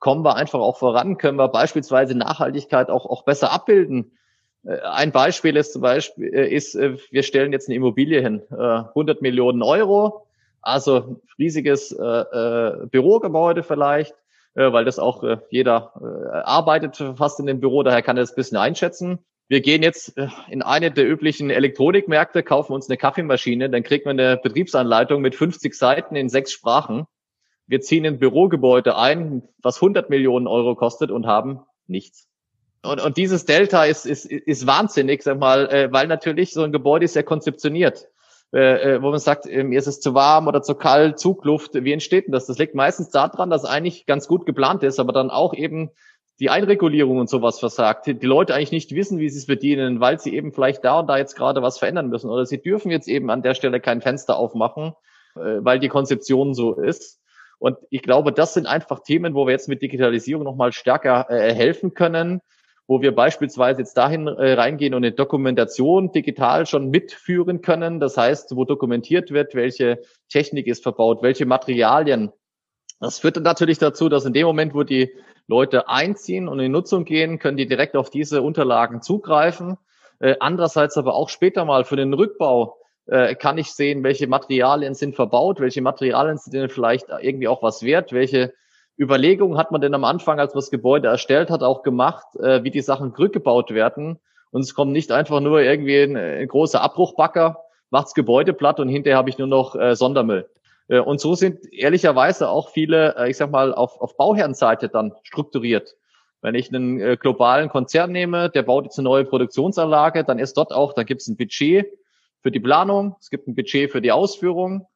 Speaker 4: kommen wir einfach auch voran, können wir beispielsweise Nachhaltigkeit auch, auch besser abbilden. Äh, ein Beispiel ist zum Beispiel, äh, ist, äh, wir stellen jetzt eine Immobilie hin, 100 Millionen Euro, also riesiges Bürogebäude vielleicht, weil das auch jeder arbeitet fast in dem Büro, daher kann er das ein bisschen einschätzen. Wir gehen jetzt in eine der üblichen Elektronikmärkte, kaufen uns eine Kaffeemaschine, dann kriegt man eine Betriebsanleitung mit 50 Seiten in sechs Sprachen. Wir ziehen ein Bürogebäude ein, was 100 Millionen Euro kostet und haben nichts. Und, und dieses Delta ist, ist, ist wahnsinnig, sag mal, äh, weil natürlich so ein Gebäude ist ja konzeptioniert. Äh, äh, wo man sagt, mir ist es zu warm oder zu kalt, Zugluft, wie entsteht denn das? Das liegt meistens daran, dass eigentlich ganz gut geplant ist, aber dann auch eben die Einregulierung und sowas versagt. Die, die Leute eigentlich nicht wissen, wie sie es bedienen, weil sie eben vielleicht da und da jetzt gerade was verändern müssen oder sie dürfen jetzt eben an der Stelle kein Fenster aufmachen, äh, weil die Konzeption so ist. Und ich glaube, das sind einfach Themen, wo wir jetzt mit Digitalisierung nochmal stärker äh, helfen können wo wir beispielsweise jetzt dahin äh, reingehen und eine Dokumentation digital schon mitführen können. Das heißt, wo dokumentiert wird, welche Technik ist verbaut, welche Materialien. Das führt dann natürlich dazu, dass in dem Moment, wo die Leute einziehen und in Nutzung gehen, können die direkt auf diese Unterlagen zugreifen. Äh, andererseits aber auch später mal für den Rückbau äh, kann ich sehen, welche Materialien sind verbaut, welche Materialien sind vielleicht irgendwie auch was wert, welche Überlegungen hat man denn am Anfang, als man das Gebäude erstellt hat, auch gemacht, äh, wie die Sachen rückgebaut werden. Und es kommt nicht einfach nur irgendwie ein, ein großer Abbruchbacker, macht's Gebäude platt und hinterher habe ich nur noch äh, Sondermüll. Äh, und so sind ehrlicherweise auch viele, äh, ich sag mal, auf, auf Bauherrenseite dann strukturiert. Wenn ich einen äh, globalen Konzern nehme, der baut jetzt eine neue Produktionsanlage, dann ist dort auch, da gibt es ein Budget für die Planung, es gibt ein Budget für die Ausführung,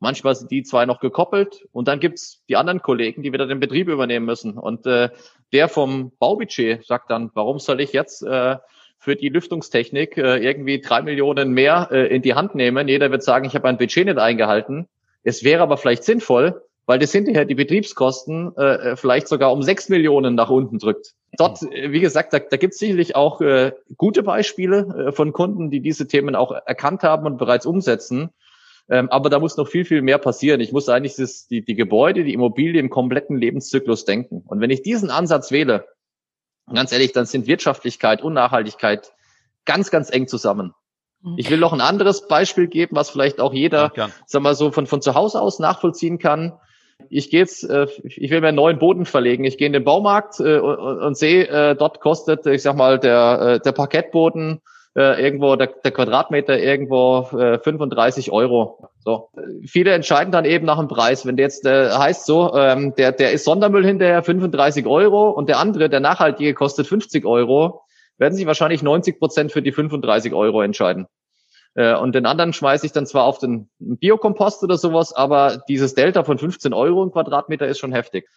Speaker 4: Manchmal sind die zwei noch gekoppelt und dann gibt's die anderen Kollegen, die wieder den Betrieb übernehmen müssen. Und äh, der vom Baubudget sagt dann, warum soll ich jetzt äh, für die Lüftungstechnik äh, irgendwie drei Millionen mehr äh, in die Hand nehmen? Jeder wird sagen, ich habe ein Budget nicht eingehalten. Es wäre aber vielleicht sinnvoll, weil das hinterher die Betriebskosten äh, vielleicht sogar um sechs Millionen nach unten drückt. Dort, äh, wie gesagt, da, da gibt es sicherlich auch äh, gute Beispiele äh, von Kunden, die diese Themen auch erkannt haben und bereits umsetzen. Ähm, aber da muss noch viel, viel mehr passieren. Ich muss eigentlich das, die, die Gebäude, die Immobilie im kompletten Lebenszyklus denken. Und wenn ich diesen Ansatz wähle, ganz ehrlich, dann sind Wirtschaftlichkeit und Nachhaltigkeit ganz, ganz eng zusammen. Mhm. Ich will noch ein anderes Beispiel geben, was vielleicht auch jeder, ja, sag mal so, von, von zu Hause aus nachvollziehen kann ich gehe jetzt, äh, ich will mir einen neuen Boden verlegen. Ich gehe in den Baumarkt äh, und, und sehe, äh, dort kostet, ich sag mal, der, äh, der Parkettboden äh, irgendwo, der, der Quadratmeter irgendwo äh, 35 Euro. So. Viele entscheiden dann eben nach dem Preis. Wenn der jetzt äh, heißt so, ähm, der, der ist Sondermüll hinterher 35 Euro und der andere, der nachhaltige, kostet 50 Euro, werden sich wahrscheinlich 90 Prozent für die 35 Euro entscheiden. Äh, und den anderen schmeiße ich dann zwar auf den Biokompost oder sowas, aber dieses Delta von 15 Euro im Quadratmeter ist schon heftig.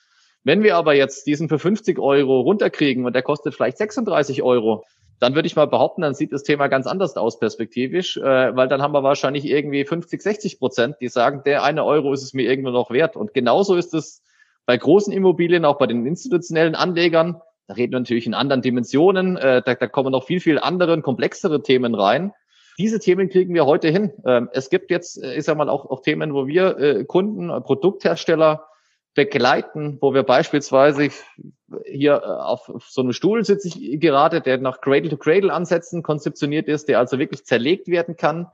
Speaker 4: Wenn wir aber jetzt diesen für 50 Euro runterkriegen und der kostet vielleicht 36 Euro, dann würde ich mal behaupten, dann sieht das Thema ganz anders aus perspektivisch, äh, weil dann haben wir wahrscheinlich irgendwie 50, 60 Prozent, die sagen, der eine Euro ist es mir irgendwo noch wert. Und genauso ist es bei großen Immobilien, auch bei den institutionellen Anlegern. Da reden wir natürlich in anderen Dimensionen, äh, da, da kommen noch viel, viel andere, komplexere Themen rein diese Themen kriegen wir heute hin. Ähm, es gibt jetzt, äh, ich sag mal, auch, auch Themen, wo wir äh, Kunden, Produkthersteller begleiten, wo wir beispielsweise hier auf so einem Stuhl sitze ich gerade, der nach Cradle-to-Cradle-Ansätzen konzeptioniert ist, der also wirklich zerlegt werden kann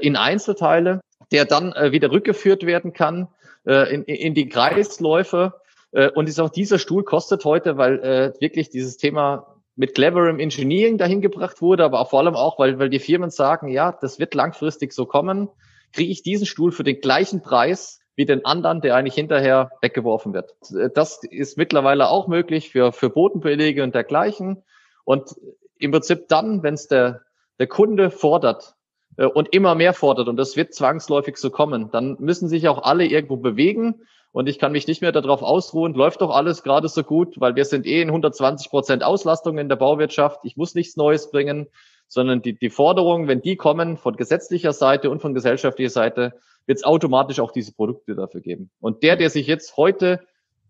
Speaker 4: in Einzelteile, der dann wieder rückgeführt werden kann in, in die Kreisläufe. Und ist auch dieser Stuhl kostet heute, weil wirklich dieses Thema mit cleverem Engineering dahin gebracht wurde, aber vor allem auch, weil, weil die Firmen sagen, ja, das wird langfristig so kommen, kriege ich diesen Stuhl für den gleichen Preis wie den anderen, der eigentlich hinterher weggeworfen wird. Das ist mittlerweile auch möglich für, für Bodenbelege und dergleichen. Und im Prinzip dann, wenn es der, der Kunde fordert äh, und immer mehr fordert, und das wird zwangsläufig so kommen, dann müssen sich auch alle irgendwo bewegen und ich kann mich nicht mehr darauf ausruhen, läuft doch alles gerade so gut, weil wir sind eh in 120 Prozent Auslastung in der Bauwirtschaft. Ich muss nichts Neues bringen, sondern die, die Forderungen, wenn die kommen von gesetzlicher Seite und von gesellschaftlicher Seite, wird es automatisch auch diese Produkte dafür geben. Und der, der sich jetzt heute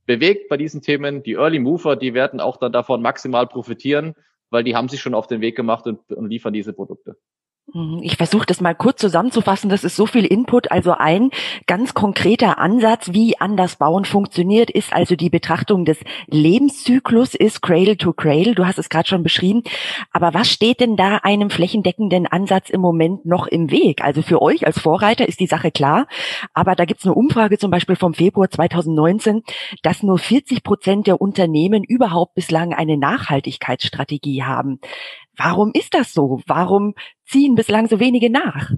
Speaker 4: bewegt bei diesen Themen, die Early Mover, die werden auch dann davon maximal profitieren, weil die haben sich schon auf den Weg gemacht und, und liefern diese Produkte.
Speaker 2: Mhm. Ich versuche das mal kurz zusammenzufassen. Das ist so viel Input. Also ein ganz konkreter Ansatz, wie anders bauen funktioniert, ist also die Betrachtung des Lebenszyklus, ist Cradle to Cradle. Du hast es gerade schon beschrieben. Aber was steht denn da einem flächendeckenden Ansatz im Moment noch im Weg? Also für euch als Vorreiter ist die Sache klar. Aber da gibt es eine Umfrage zum Beispiel vom Februar 2019, dass nur 40 Prozent der Unternehmen überhaupt bislang eine Nachhaltigkeitsstrategie haben. Warum ist das so? Warum ziehen bislang so wenige nach?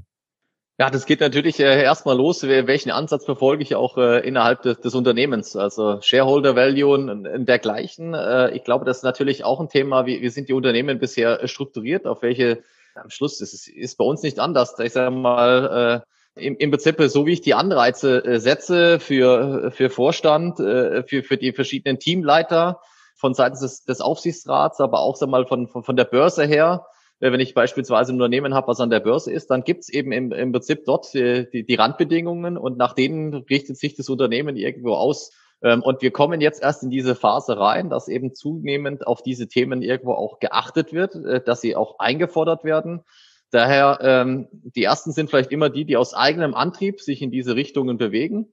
Speaker 4: Ja, das geht natürlich äh, erstmal los, welchen Ansatz verfolge ich auch äh, innerhalb des, Unternehmens, also Shareholder Value und, dergleichen. Äh, ich glaube, das ist natürlich auch ein Thema, wie, sind die Unternehmen bisher strukturiert, auf welche, am Schluss, ist, ist bei uns nicht anders. Ich sage mal, im, Prinzip so wie ich die Anreize setze für, für Vorstand, für, für die verschiedenen Teamleiter, von seitens des, des Aufsichtsrats, aber auch sag mal von, von, von der Börse her. Äh, wenn ich beispielsweise ein Unternehmen habe, was an der Börse ist, dann gibt's eben im, im Prinzip dort die, die, die Randbedingungen und nach denen richtet sich das Unternehmen irgendwo aus. Ähm, und wir kommen jetzt erst in diese Phase rein, dass eben zunehmend auf diese Themen irgendwo auch geachtet wird, äh, dass sie auch eingefordert werden. Daher, ähm, die ersten sind vielleicht immer die, die aus eigenem Antrieb sich in diese Richtungen bewegen.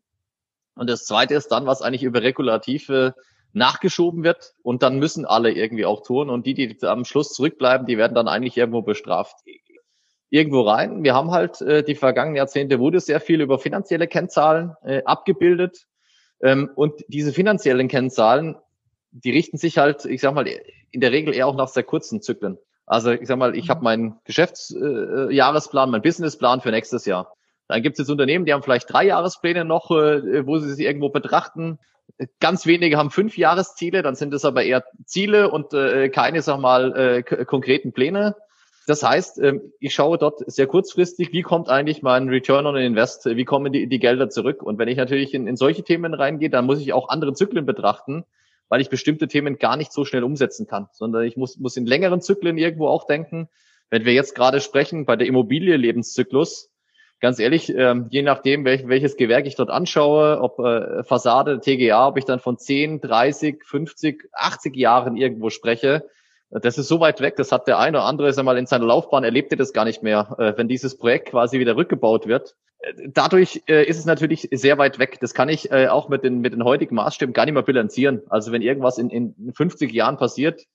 Speaker 4: Und das zweite ist dann, was eigentlich über regulative nachgeschoben wird und dann müssen alle irgendwie auch tun und die, die am Schluss zurückbleiben, die werden dann eigentlich irgendwo bestraft. Irgendwo rein. Wir haben halt äh, die vergangenen Jahrzehnte wurde sehr viel über finanzielle Kennzahlen äh, abgebildet ähm, und diese finanziellen Kennzahlen, die richten sich halt, ich sag mal, in der Regel eher auch nach sehr kurzen Zyklen. Also ich sag mal, ich habe meinen Geschäftsjahresplan, äh, meinen Businessplan für nächstes Jahr. Dann gibt es jetzt Unternehmen, die haben vielleicht drei Jahrespläne noch, äh, wo sie sich irgendwo betrachten. Ganz wenige haben fünf Jahresziele, dann sind es aber eher Ziele und äh, keine, sag mal, äh, konkreten Pläne. Das heißt, ähm, ich schaue dort sehr kurzfristig, wie kommt eigentlich mein Return on Invest, wie kommen die, die Gelder zurück? Und wenn ich natürlich in, in solche Themen reingehe, dann muss ich auch andere Zyklen betrachten, weil ich bestimmte Themen gar nicht so schnell umsetzen kann, sondern ich muss, muss in längeren Zyklen irgendwo auch denken. Wenn wir jetzt gerade sprechen bei der Immobilie-Lebenszyklus, ganz ehrlich, ähm, je nachdem, welch, welches Gewerk ich dort anschaue, ob äh, Fassade, TGA, ob ich dann von 10, 30, 50, 80 Jahren irgendwo spreche, das ist so weit weg, das hat der eine oder andere sag mal, in seiner Laufbahn erlebt er das gar nicht mehr, äh, wenn dieses Projekt quasi wieder rückgebaut wird. Äh, dadurch äh, ist es natürlich sehr weit weg. Das kann ich äh, auch mit den, mit den heutigen Maßstäben gar nicht mehr bilanzieren. Also wenn irgendwas in, in 50 Jahren passiert,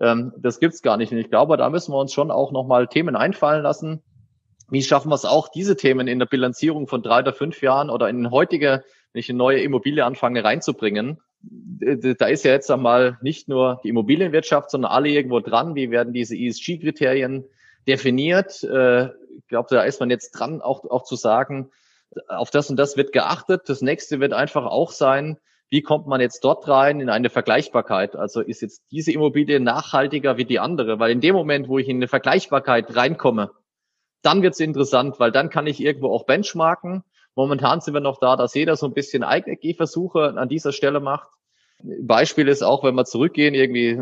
Speaker 4: ähm, das gibt's gar nicht. Und ich glaube, da müssen wir uns schon auch nochmal Themen einfallen lassen. Wie schaffen wir es auch, diese Themen in der Bilanzierung von drei oder fünf Jahren oder in heutige, wenn ich eine neue Immobilie anfange, reinzubringen? da ist ja jetzt einmal nicht nur die Immobilienwirtschaft, sondern alle irgendwo dran. Wie werden diese ESG-Kriterien definiert? Äh, ich glaube, da ist man jetzt dran, auch, auch zu sagen, auf das und das wird geachtet. Das nächste wird einfach auch sein, wie kommt man jetzt dort rein in eine Vergleichbarkeit? Also ist jetzt diese Immobilie nachhaltiger wie die andere? Weil in dem Moment, wo ich in eine Vergleichbarkeit reinkomme, dann wird es interessant, weil dann kann ich irgendwo auch benchmarken Momentan sind wir noch da, dass jeder so ein bisschen eigene Gehversuche an dieser Stelle macht. Beispiel ist auch, wenn wir zurückgehen, irgendwie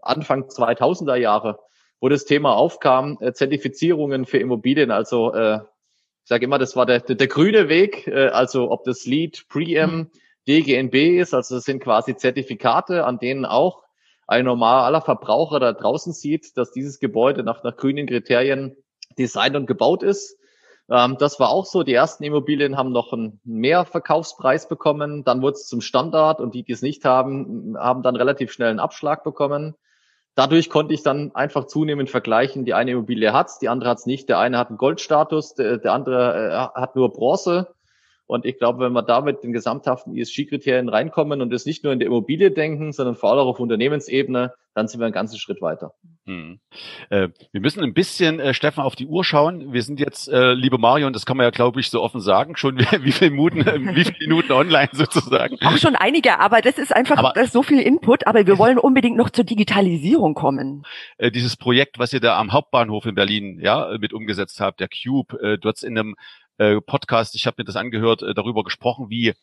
Speaker 4: Anfang 2000er Jahre, wo das Thema aufkam, äh, Zertifizierungen für Immobilien. Also äh, ich sage immer, das war der, der, der grüne Weg, äh, also ob das Lead, Preem, mhm. DGNB ist, also das sind quasi Zertifikate, an denen auch ein normaler Verbraucher da draußen sieht, dass dieses Gebäude nach, nach grünen Kriterien designt und gebaut ist. Ähm, das war auch so. Die ersten Immobilien haben noch einen Mehrverkaufspreis bekommen. Dann wurde es zum Standard und die, die es nicht haben, haben dann relativ schnell einen Abschlag bekommen. Dadurch konnte ich dann einfach zunehmend vergleichen. Die eine Immobilie hat's, die andere hat's nicht. Der eine hat einen Goldstatus, der, der andere äh, hat nur Bronze. Und ich glaube, wenn wir da mit den gesamthaften ESG-Kriterien reinkommen und es nicht nur in der Immobilie denken, sondern vor allem auch auf Unternehmensebene, dann sind wir einen ganzen Schritt weiter. Hm.
Speaker 3: Äh, wir müssen ein bisschen, äh, Stefan, auf die Uhr schauen. Wir sind jetzt, äh, liebe Marion, das kann man ja, glaube ich, so offen sagen, schon [laughs] wie, wie viele Minuten, wie viele Minuten online sozusagen.
Speaker 2: Auch schon einige, aber das ist einfach aber, das ist so viel Input, aber wir wollen unbedingt noch zur Digitalisierung kommen.
Speaker 3: Äh, dieses Projekt, was ihr da am Hauptbahnhof in Berlin ja mit umgesetzt habt, der Cube, äh, du hast in einem äh, Podcast, ich habe mir das angehört, äh, darüber gesprochen, wie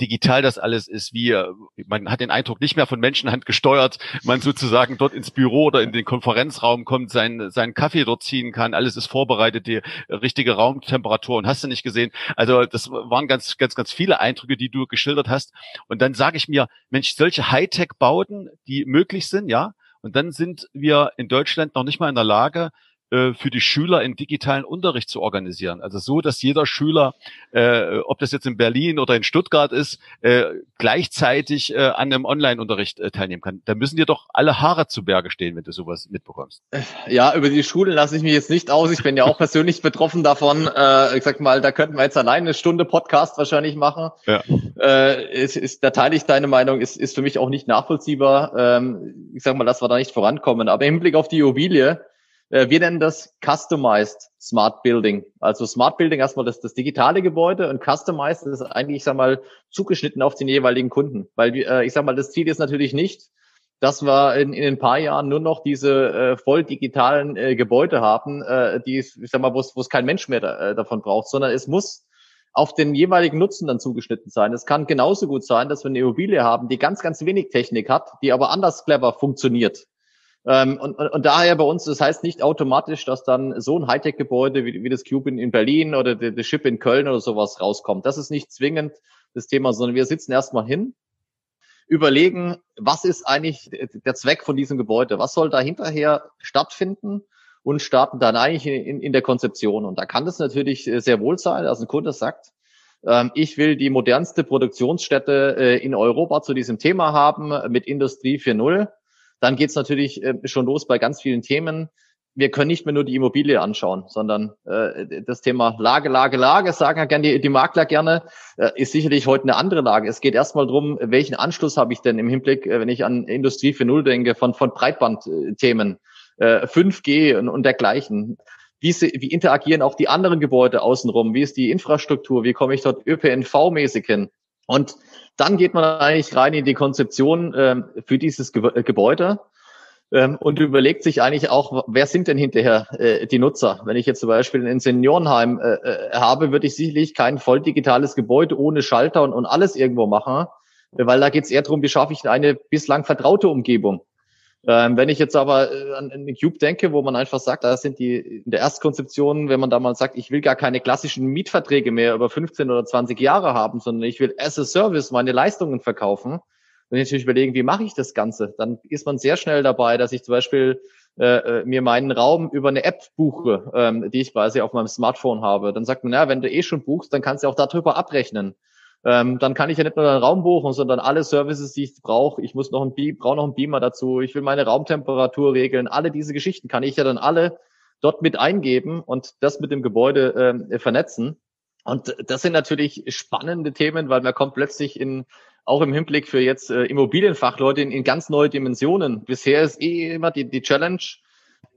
Speaker 3: digital das alles ist, wie äh, man hat den Eindruck nicht mehr von Menschenhand gesteuert, man sozusagen dort ins Büro oder in den Konferenzraum kommt, seinen seinen Kaffee dort ziehen kann, alles ist vorbereitet, die richtige Raumtemperatur und hast du nicht gesehen. Also das waren ganz ganz ganz viele Eindrücke, die du geschildert hast und dann sage ich mir, Mensch, solche Hightech Bauten, die möglich sind, ja, und dann sind wir in Deutschland noch nicht mal in der Lage, für die Schüler in digitalen Unterricht zu organisieren. Also so, dass jeder Schüler, äh, ob das jetzt in Berlin oder in Stuttgart ist, äh, gleichzeitig äh, an einem Online-Unterricht äh, teilnehmen kann. Da müssen dir doch alle Haare zu Berge stehen, wenn du sowas mitbekommst.
Speaker 4: Ja, über die Schulen lasse ich mich jetzt nicht aus. Ich bin ja auch persönlich [laughs] betroffen davon. Äh, ich sag mal, da könnten wir jetzt allein eine Stunde Podcast wahrscheinlich machen. Ja. Äh, ist, ist, da teile ich deine Meinung, ist, ist für mich auch nicht nachvollziehbar. Ähm, ich sag mal, dass wir da nicht vorankommen. Aber im Hinblick auf die Immobilie, äh, wir nennen das Customized Smart Building. Also Smart Building erstmal das, das digitale Gebäude und Customized ist eigentlich, ich sag mal, zugeschnitten auf den jeweiligen Kunden. Weil, äh, ich sag mal, das Ziel ist natürlich nicht, dass wir in, in ein paar Jahren nur noch diese äh, voll digitalen äh, Gebäude haben, äh, die, ich sag mal, wo es kein Mensch mehr da, äh, davon braucht, sondern es muss auf den jeweiligen Nutzen dann zugeschnitten sein. Es kann genauso gut sein, dass wir eine Immobilie haben, die ganz, ganz wenig Technik hat, die aber anders clever funktioniert. Ähm, und, und, und daher bei uns, das heißt nicht automatisch, dass dann so ein Hightech-Gebäude wie, wie das Cube in, in Berlin oder der, der Chip in Köln oder sowas rauskommt. Das ist nicht zwingend das Thema, sondern wir sitzen erstmal hin, überlegen, was ist eigentlich der Zweck von diesem Gebäude? Was soll da hinterher stattfinden? Und starten dann eigentlich in, in der Konzeption. Und da kann das natürlich sehr wohl sein, dass ein Kunde sagt, ähm, ich will die modernste Produktionsstätte äh, in Europa zu diesem Thema haben mit Industrie 4.0 dann geht's natürlich äh, schon los bei ganz vielen Themen. Wir können nicht mehr nur die Immobilie anschauen, sondern äh, das Thema Lage, Lage, Lage, sagen ja gerne die, die Makler gerne, äh, ist sicherlich heute eine andere Lage. Es geht erstmal drum, welchen Anschluss habe ich denn im Hinblick, äh, wenn ich an Industrie 4.0 denke, von, von Breitbandthemen, äh, 5G und, und dergleichen. Wie, wie interagieren auch die anderen Gebäude außenrum? Wie ist die Infrastruktur? Wie komme ich dort ÖPNV-mäßig hin? Und dann geht man eigentlich rein in die Konzeption ähm, für dieses Ge äh, Gebäude ähm, und überlegt sich eigentlich auch, wer sind denn hinterher äh, die Nutzer? Wenn ich jetzt zum Beispiel ein Seniorenheim äh, äh, habe, würde ich sicherlich kein voll digitales Gebäude ohne Schalter und, und alles irgendwo machen, weil da geht es eher darum, wie schaffe ich eine bislang vertraute Umgebung. Ähm, wenn ich jetzt aber äh, an, an Cube denke, wo man einfach sagt, da sind die in der Erstkonzeption, wenn man da mal sagt, ich will gar keine klassischen Mietverträge mehr über 15 oder 20 Jahre haben, sondern ich will as a Service meine Leistungen verkaufen, wenn ich natürlich überlegen, wie mache ich das Ganze, dann ist man sehr schnell dabei, dass ich zum Beispiel äh, äh, mir meinen Raum über eine App buche, ähm, die ich quasi auf meinem Smartphone habe. Dann sagt man, ja, wenn du eh schon buchst, dann kannst du auch darüber abrechnen. Ähm, dann kann ich ja nicht nur einen Raum buchen, sondern alle Services, die ich brauche. Ich muss noch ein brauche noch einen Beamer dazu. Ich will meine Raumtemperatur regeln. Alle diese Geschichten kann ich ja dann alle dort mit eingeben und das mit dem Gebäude ähm, vernetzen. Und das sind natürlich spannende Themen, weil man kommt plötzlich in auch im Hinblick für jetzt äh, Immobilienfachleute in, in ganz neue Dimensionen. Bisher ist eh immer die, die Challenge,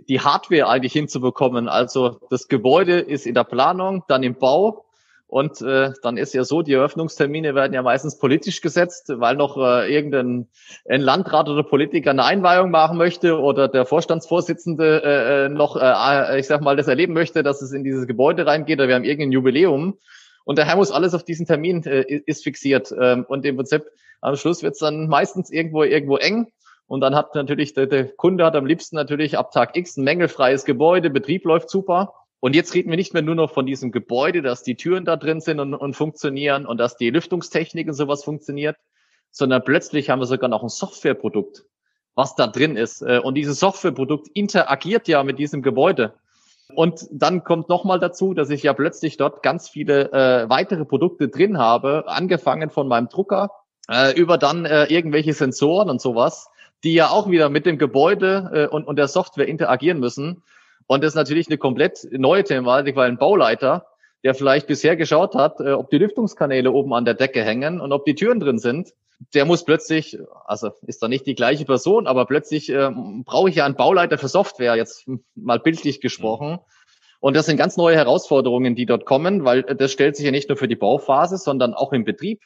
Speaker 4: die Hardware eigentlich hinzubekommen. Also das Gebäude ist in der Planung, dann im Bau und äh, dann ist ja so, die Eröffnungstermine werden ja meistens politisch gesetzt, weil noch äh, irgendein ein Landrat oder Politiker eine Einweihung machen möchte oder der Vorstandsvorsitzende äh, äh noch, äh, ich sag mal, das erleben möchte, dass es in dieses Gebäude reingeht oder wir haben irgendein Jubiläum. Und daher muss alles auf diesen Termin äh, ist fixiert. Ähm, und im Prinzip am Schluss wird es dann meistens irgendwo irgendwo eng. Und dann hat natürlich der, der Kunde hat am liebsten natürlich ab Tag X ein mängelfreies Gebäude, Betrieb läuft super. Und jetzt reden wir nicht mehr nur noch von diesem Gebäude, dass die Türen da drin sind und, und funktionieren und dass die Lüftungstechnik und sowas funktioniert, sondern plötzlich haben wir sogar noch ein Softwareprodukt, was da drin ist. Äh, und dieses Softwareprodukt interagiert ja mit diesem Gebäude. Und dann kommt nochmal dazu, dass ich ja plötzlich dort ganz viele äh, weitere Produkte drin habe, angefangen von meinem Drucker äh, über dann äh, irgendwelche Sensoren und sowas, die ja auch wieder mit dem Gebäude äh, und, und der Software interagieren müssen. Und das ist natürlich eine komplett neue Thematik, weil ein Bauleiter, der vielleicht bisher geschaut hat, äh, ob die Lüftungskanäle oben an der Decke hängen und ob die Türen drin sind, der muss plötzlich, also ist da nicht die gleiche Person, aber plötzlich äh, brauche ich ja einen Bauleiter für Software, jetzt mal bildlich gesprochen. Und das sind ganz neue Herausforderungen, die dort kommen, weil das stellt sich ja nicht nur für die Bauphase, sondern auch im Betrieb.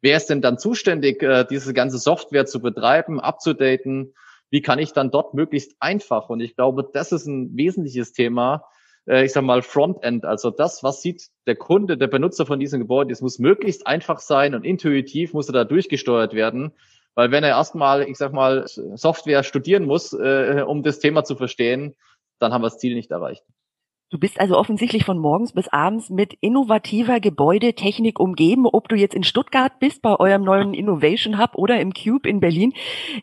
Speaker 4: Wer ist denn dann zuständig, äh, diese ganze Software zu betreiben, abzudaten, wie kann ich dann dort möglichst einfach, und ich glaube, das ist ein wesentliches Thema, äh, ich sag mal Frontend, also das, was sieht der Kunde, der Benutzer von diesem Gebäude, es muss möglichst einfach sein und intuitiv muss er da durchgesteuert werden. Weil wenn er erstmal, ich sag mal, Software studieren muss, äh, um das Thema zu verstehen, dann haben wir das Ziel nicht erreicht.
Speaker 2: Du bist also offensichtlich von morgens bis abends mit innovativer Gebäudetechnik umgeben, ob du jetzt in Stuttgart bist bei eurem neuen Innovation Hub oder im Cube in Berlin.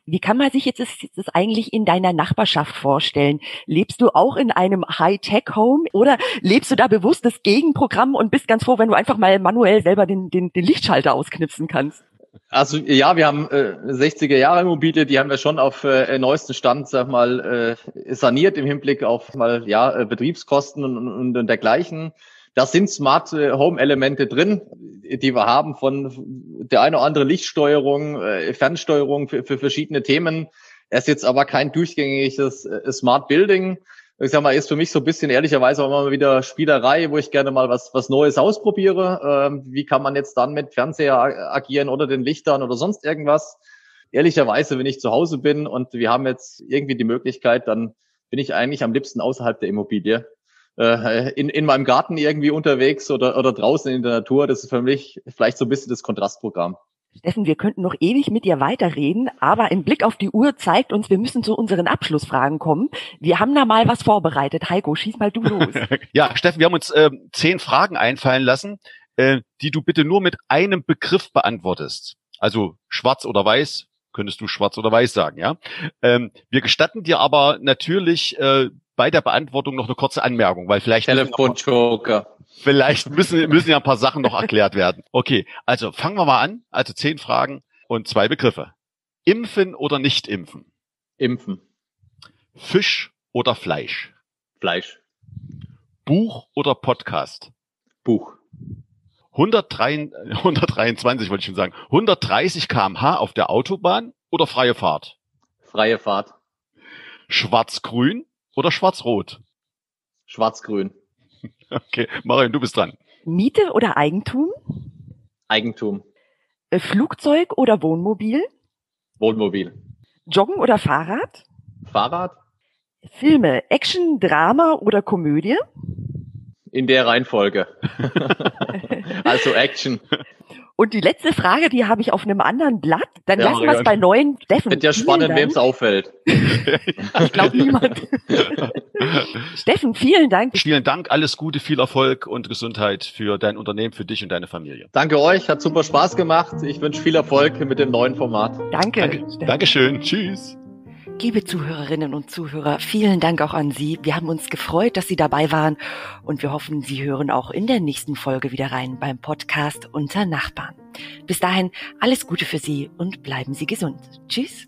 Speaker 2: Wie kann man sich jetzt das, das eigentlich in deiner Nachbarschaft vorstellen? Lebst du auch in einem High-Tech-Home oder lebst du da bewusst das Gegenprogramm und bist ganz froh, wenn du einfach mal manuell selber den, den, den Lichtschalter ausknipsen kannst?
Speaker 4: Also ja, wir haben äh, 60er Jahre Immobilie, die haben wir schon auf äh, neuesten Stand, sag mal, äh, saniert im Hinblick auf mal ja äh, Betriebskosten und, und, und dergleichen. Da sind Smart äh, Home Elemente drin, die wir haben von der eine oder andere Lichtsteuerung, äh, Fernsteuerung für, für verschiedene Themen. Es ist jetzt aber kein durchgängiges äh, Smart Building ich sag mal, ist für mich so ein bisschen ehrlicherweise auch mal wieder Spielerei, wo ich gerne mal was, was Neues ausprobiere. Ähm, wie kann man jetzt dann mit Fernseher agieren oder den Lichtern oder sonst irgendwas? Ehrlicherweise, wenn ich zu Hause bin und wir haben jetzt irgendwie die Möglichkeit, dann bin ich eigentlich am liebsten außerhalb der Immobilie. Äh, in, in meinem Garten irgendwie unterwegs oder, oder draußen in der Natur. Das ist für mich vielleicht so ein bisschen das Kontrastprogramm.
Speaker 2: Steffen, wir könnten noch ewig mit dir weiterreden, aber ein Blick auf die Uhr zeigt uns, wir müssen zu unseren Abschlussfragen kommen. Wir haben da mal was vorbereitet. Heiko, schieß mal du los. [laughs]
Speaker 3: ja, Steffen, wir haben uns äh, zehn Fragen einfallen lassen, äh, die du bitte nur mit einem Begriff beantwortest. Also schwarz oder weiß, könntest du schwarz oder weiß sagen, ja. Ähm, wir gestatten dir aber natürlich äh, bei der Beantwortung noch eine kurze Anmerkung, weil vielleicht
Speaker 4: Telefonjoker.
Speaker 3: Vielleicht müssen, müssen ja ein paar Sachen noch erklärt werden. Okay, also fangen wir mal an. Also zehn Fragen und zwei Begriffe. Impfen oder nicht impfen?
Speaker 4: Impfen.
Speaker 3: Fisch oder Fleisch?
Speaker 4: Fleisch.
Speaker 3: Buch oder Podcast?
Speaker 4: Buch.
Speaker 3: 103, 123 wollte ich schon sagen. 130 kmh auf der Autobahn oder freie Fahrt?
Speaker 4: Freie Fahrt.
Speaker 3: Schwarz-Grün oder Schwarz-Rot?
Speaker 4: Schwarz-Grün. [laughs]
Speaker 3: Okay, Marion, du bist dran.
Speaker 2: Miete oder Eigentum?
Speaker 4: Eigentum.
Speaker 2: Äh, Flugzeug oder Wohnmobil?
Speaker 4: Wohnmobil.
Speaker 2: Joggen oder Fahrrad?
Speaker 4: Fahrrad.
Speaker 2: Filme, Action, Drama oder Komödie?
Speaker 4: In der Reihenfolge. [laughs] also Action. [laughs]
Speaker 2: Und die letzte Frage, die habe ich auf einem anderen Blatt. Dann
Speaker 4: Ja,
Speaker 2: lassen wir es bei neuen Steffen.
Speaker 4: Wird ja spannend, wem es auffällt. [laughs] [laughs]
Speaker 2: Ich glaube niemand. [laughs] Steffen, vielen Dank.
Speaker 3: Vielen Dank, alles Gute, viel Erfolg und Gesundheit für dein Unternehmen, für dich und deine Familie.
Speaker 4: Danke euch, hat super Spaß gemacht. Ich wünsche viel Erfolg mit dem neuen Format.
Speaker 2: Danke.
Speaker 3: Danke. Dankeschön, tschüss.
Speaker 2: Liebe Zuhörerinnen und Zuhörer, vielen Dank auch an Sie. Wir haben uns gefreut, dass Sie dabei waren und wir hoffen, Sie hören auch in der nächsten Folge wieder rein beim Podcast Unter Nachbarn. Bis dahin alles Gute für Sie und bleiben Sie gesund. Tschüss.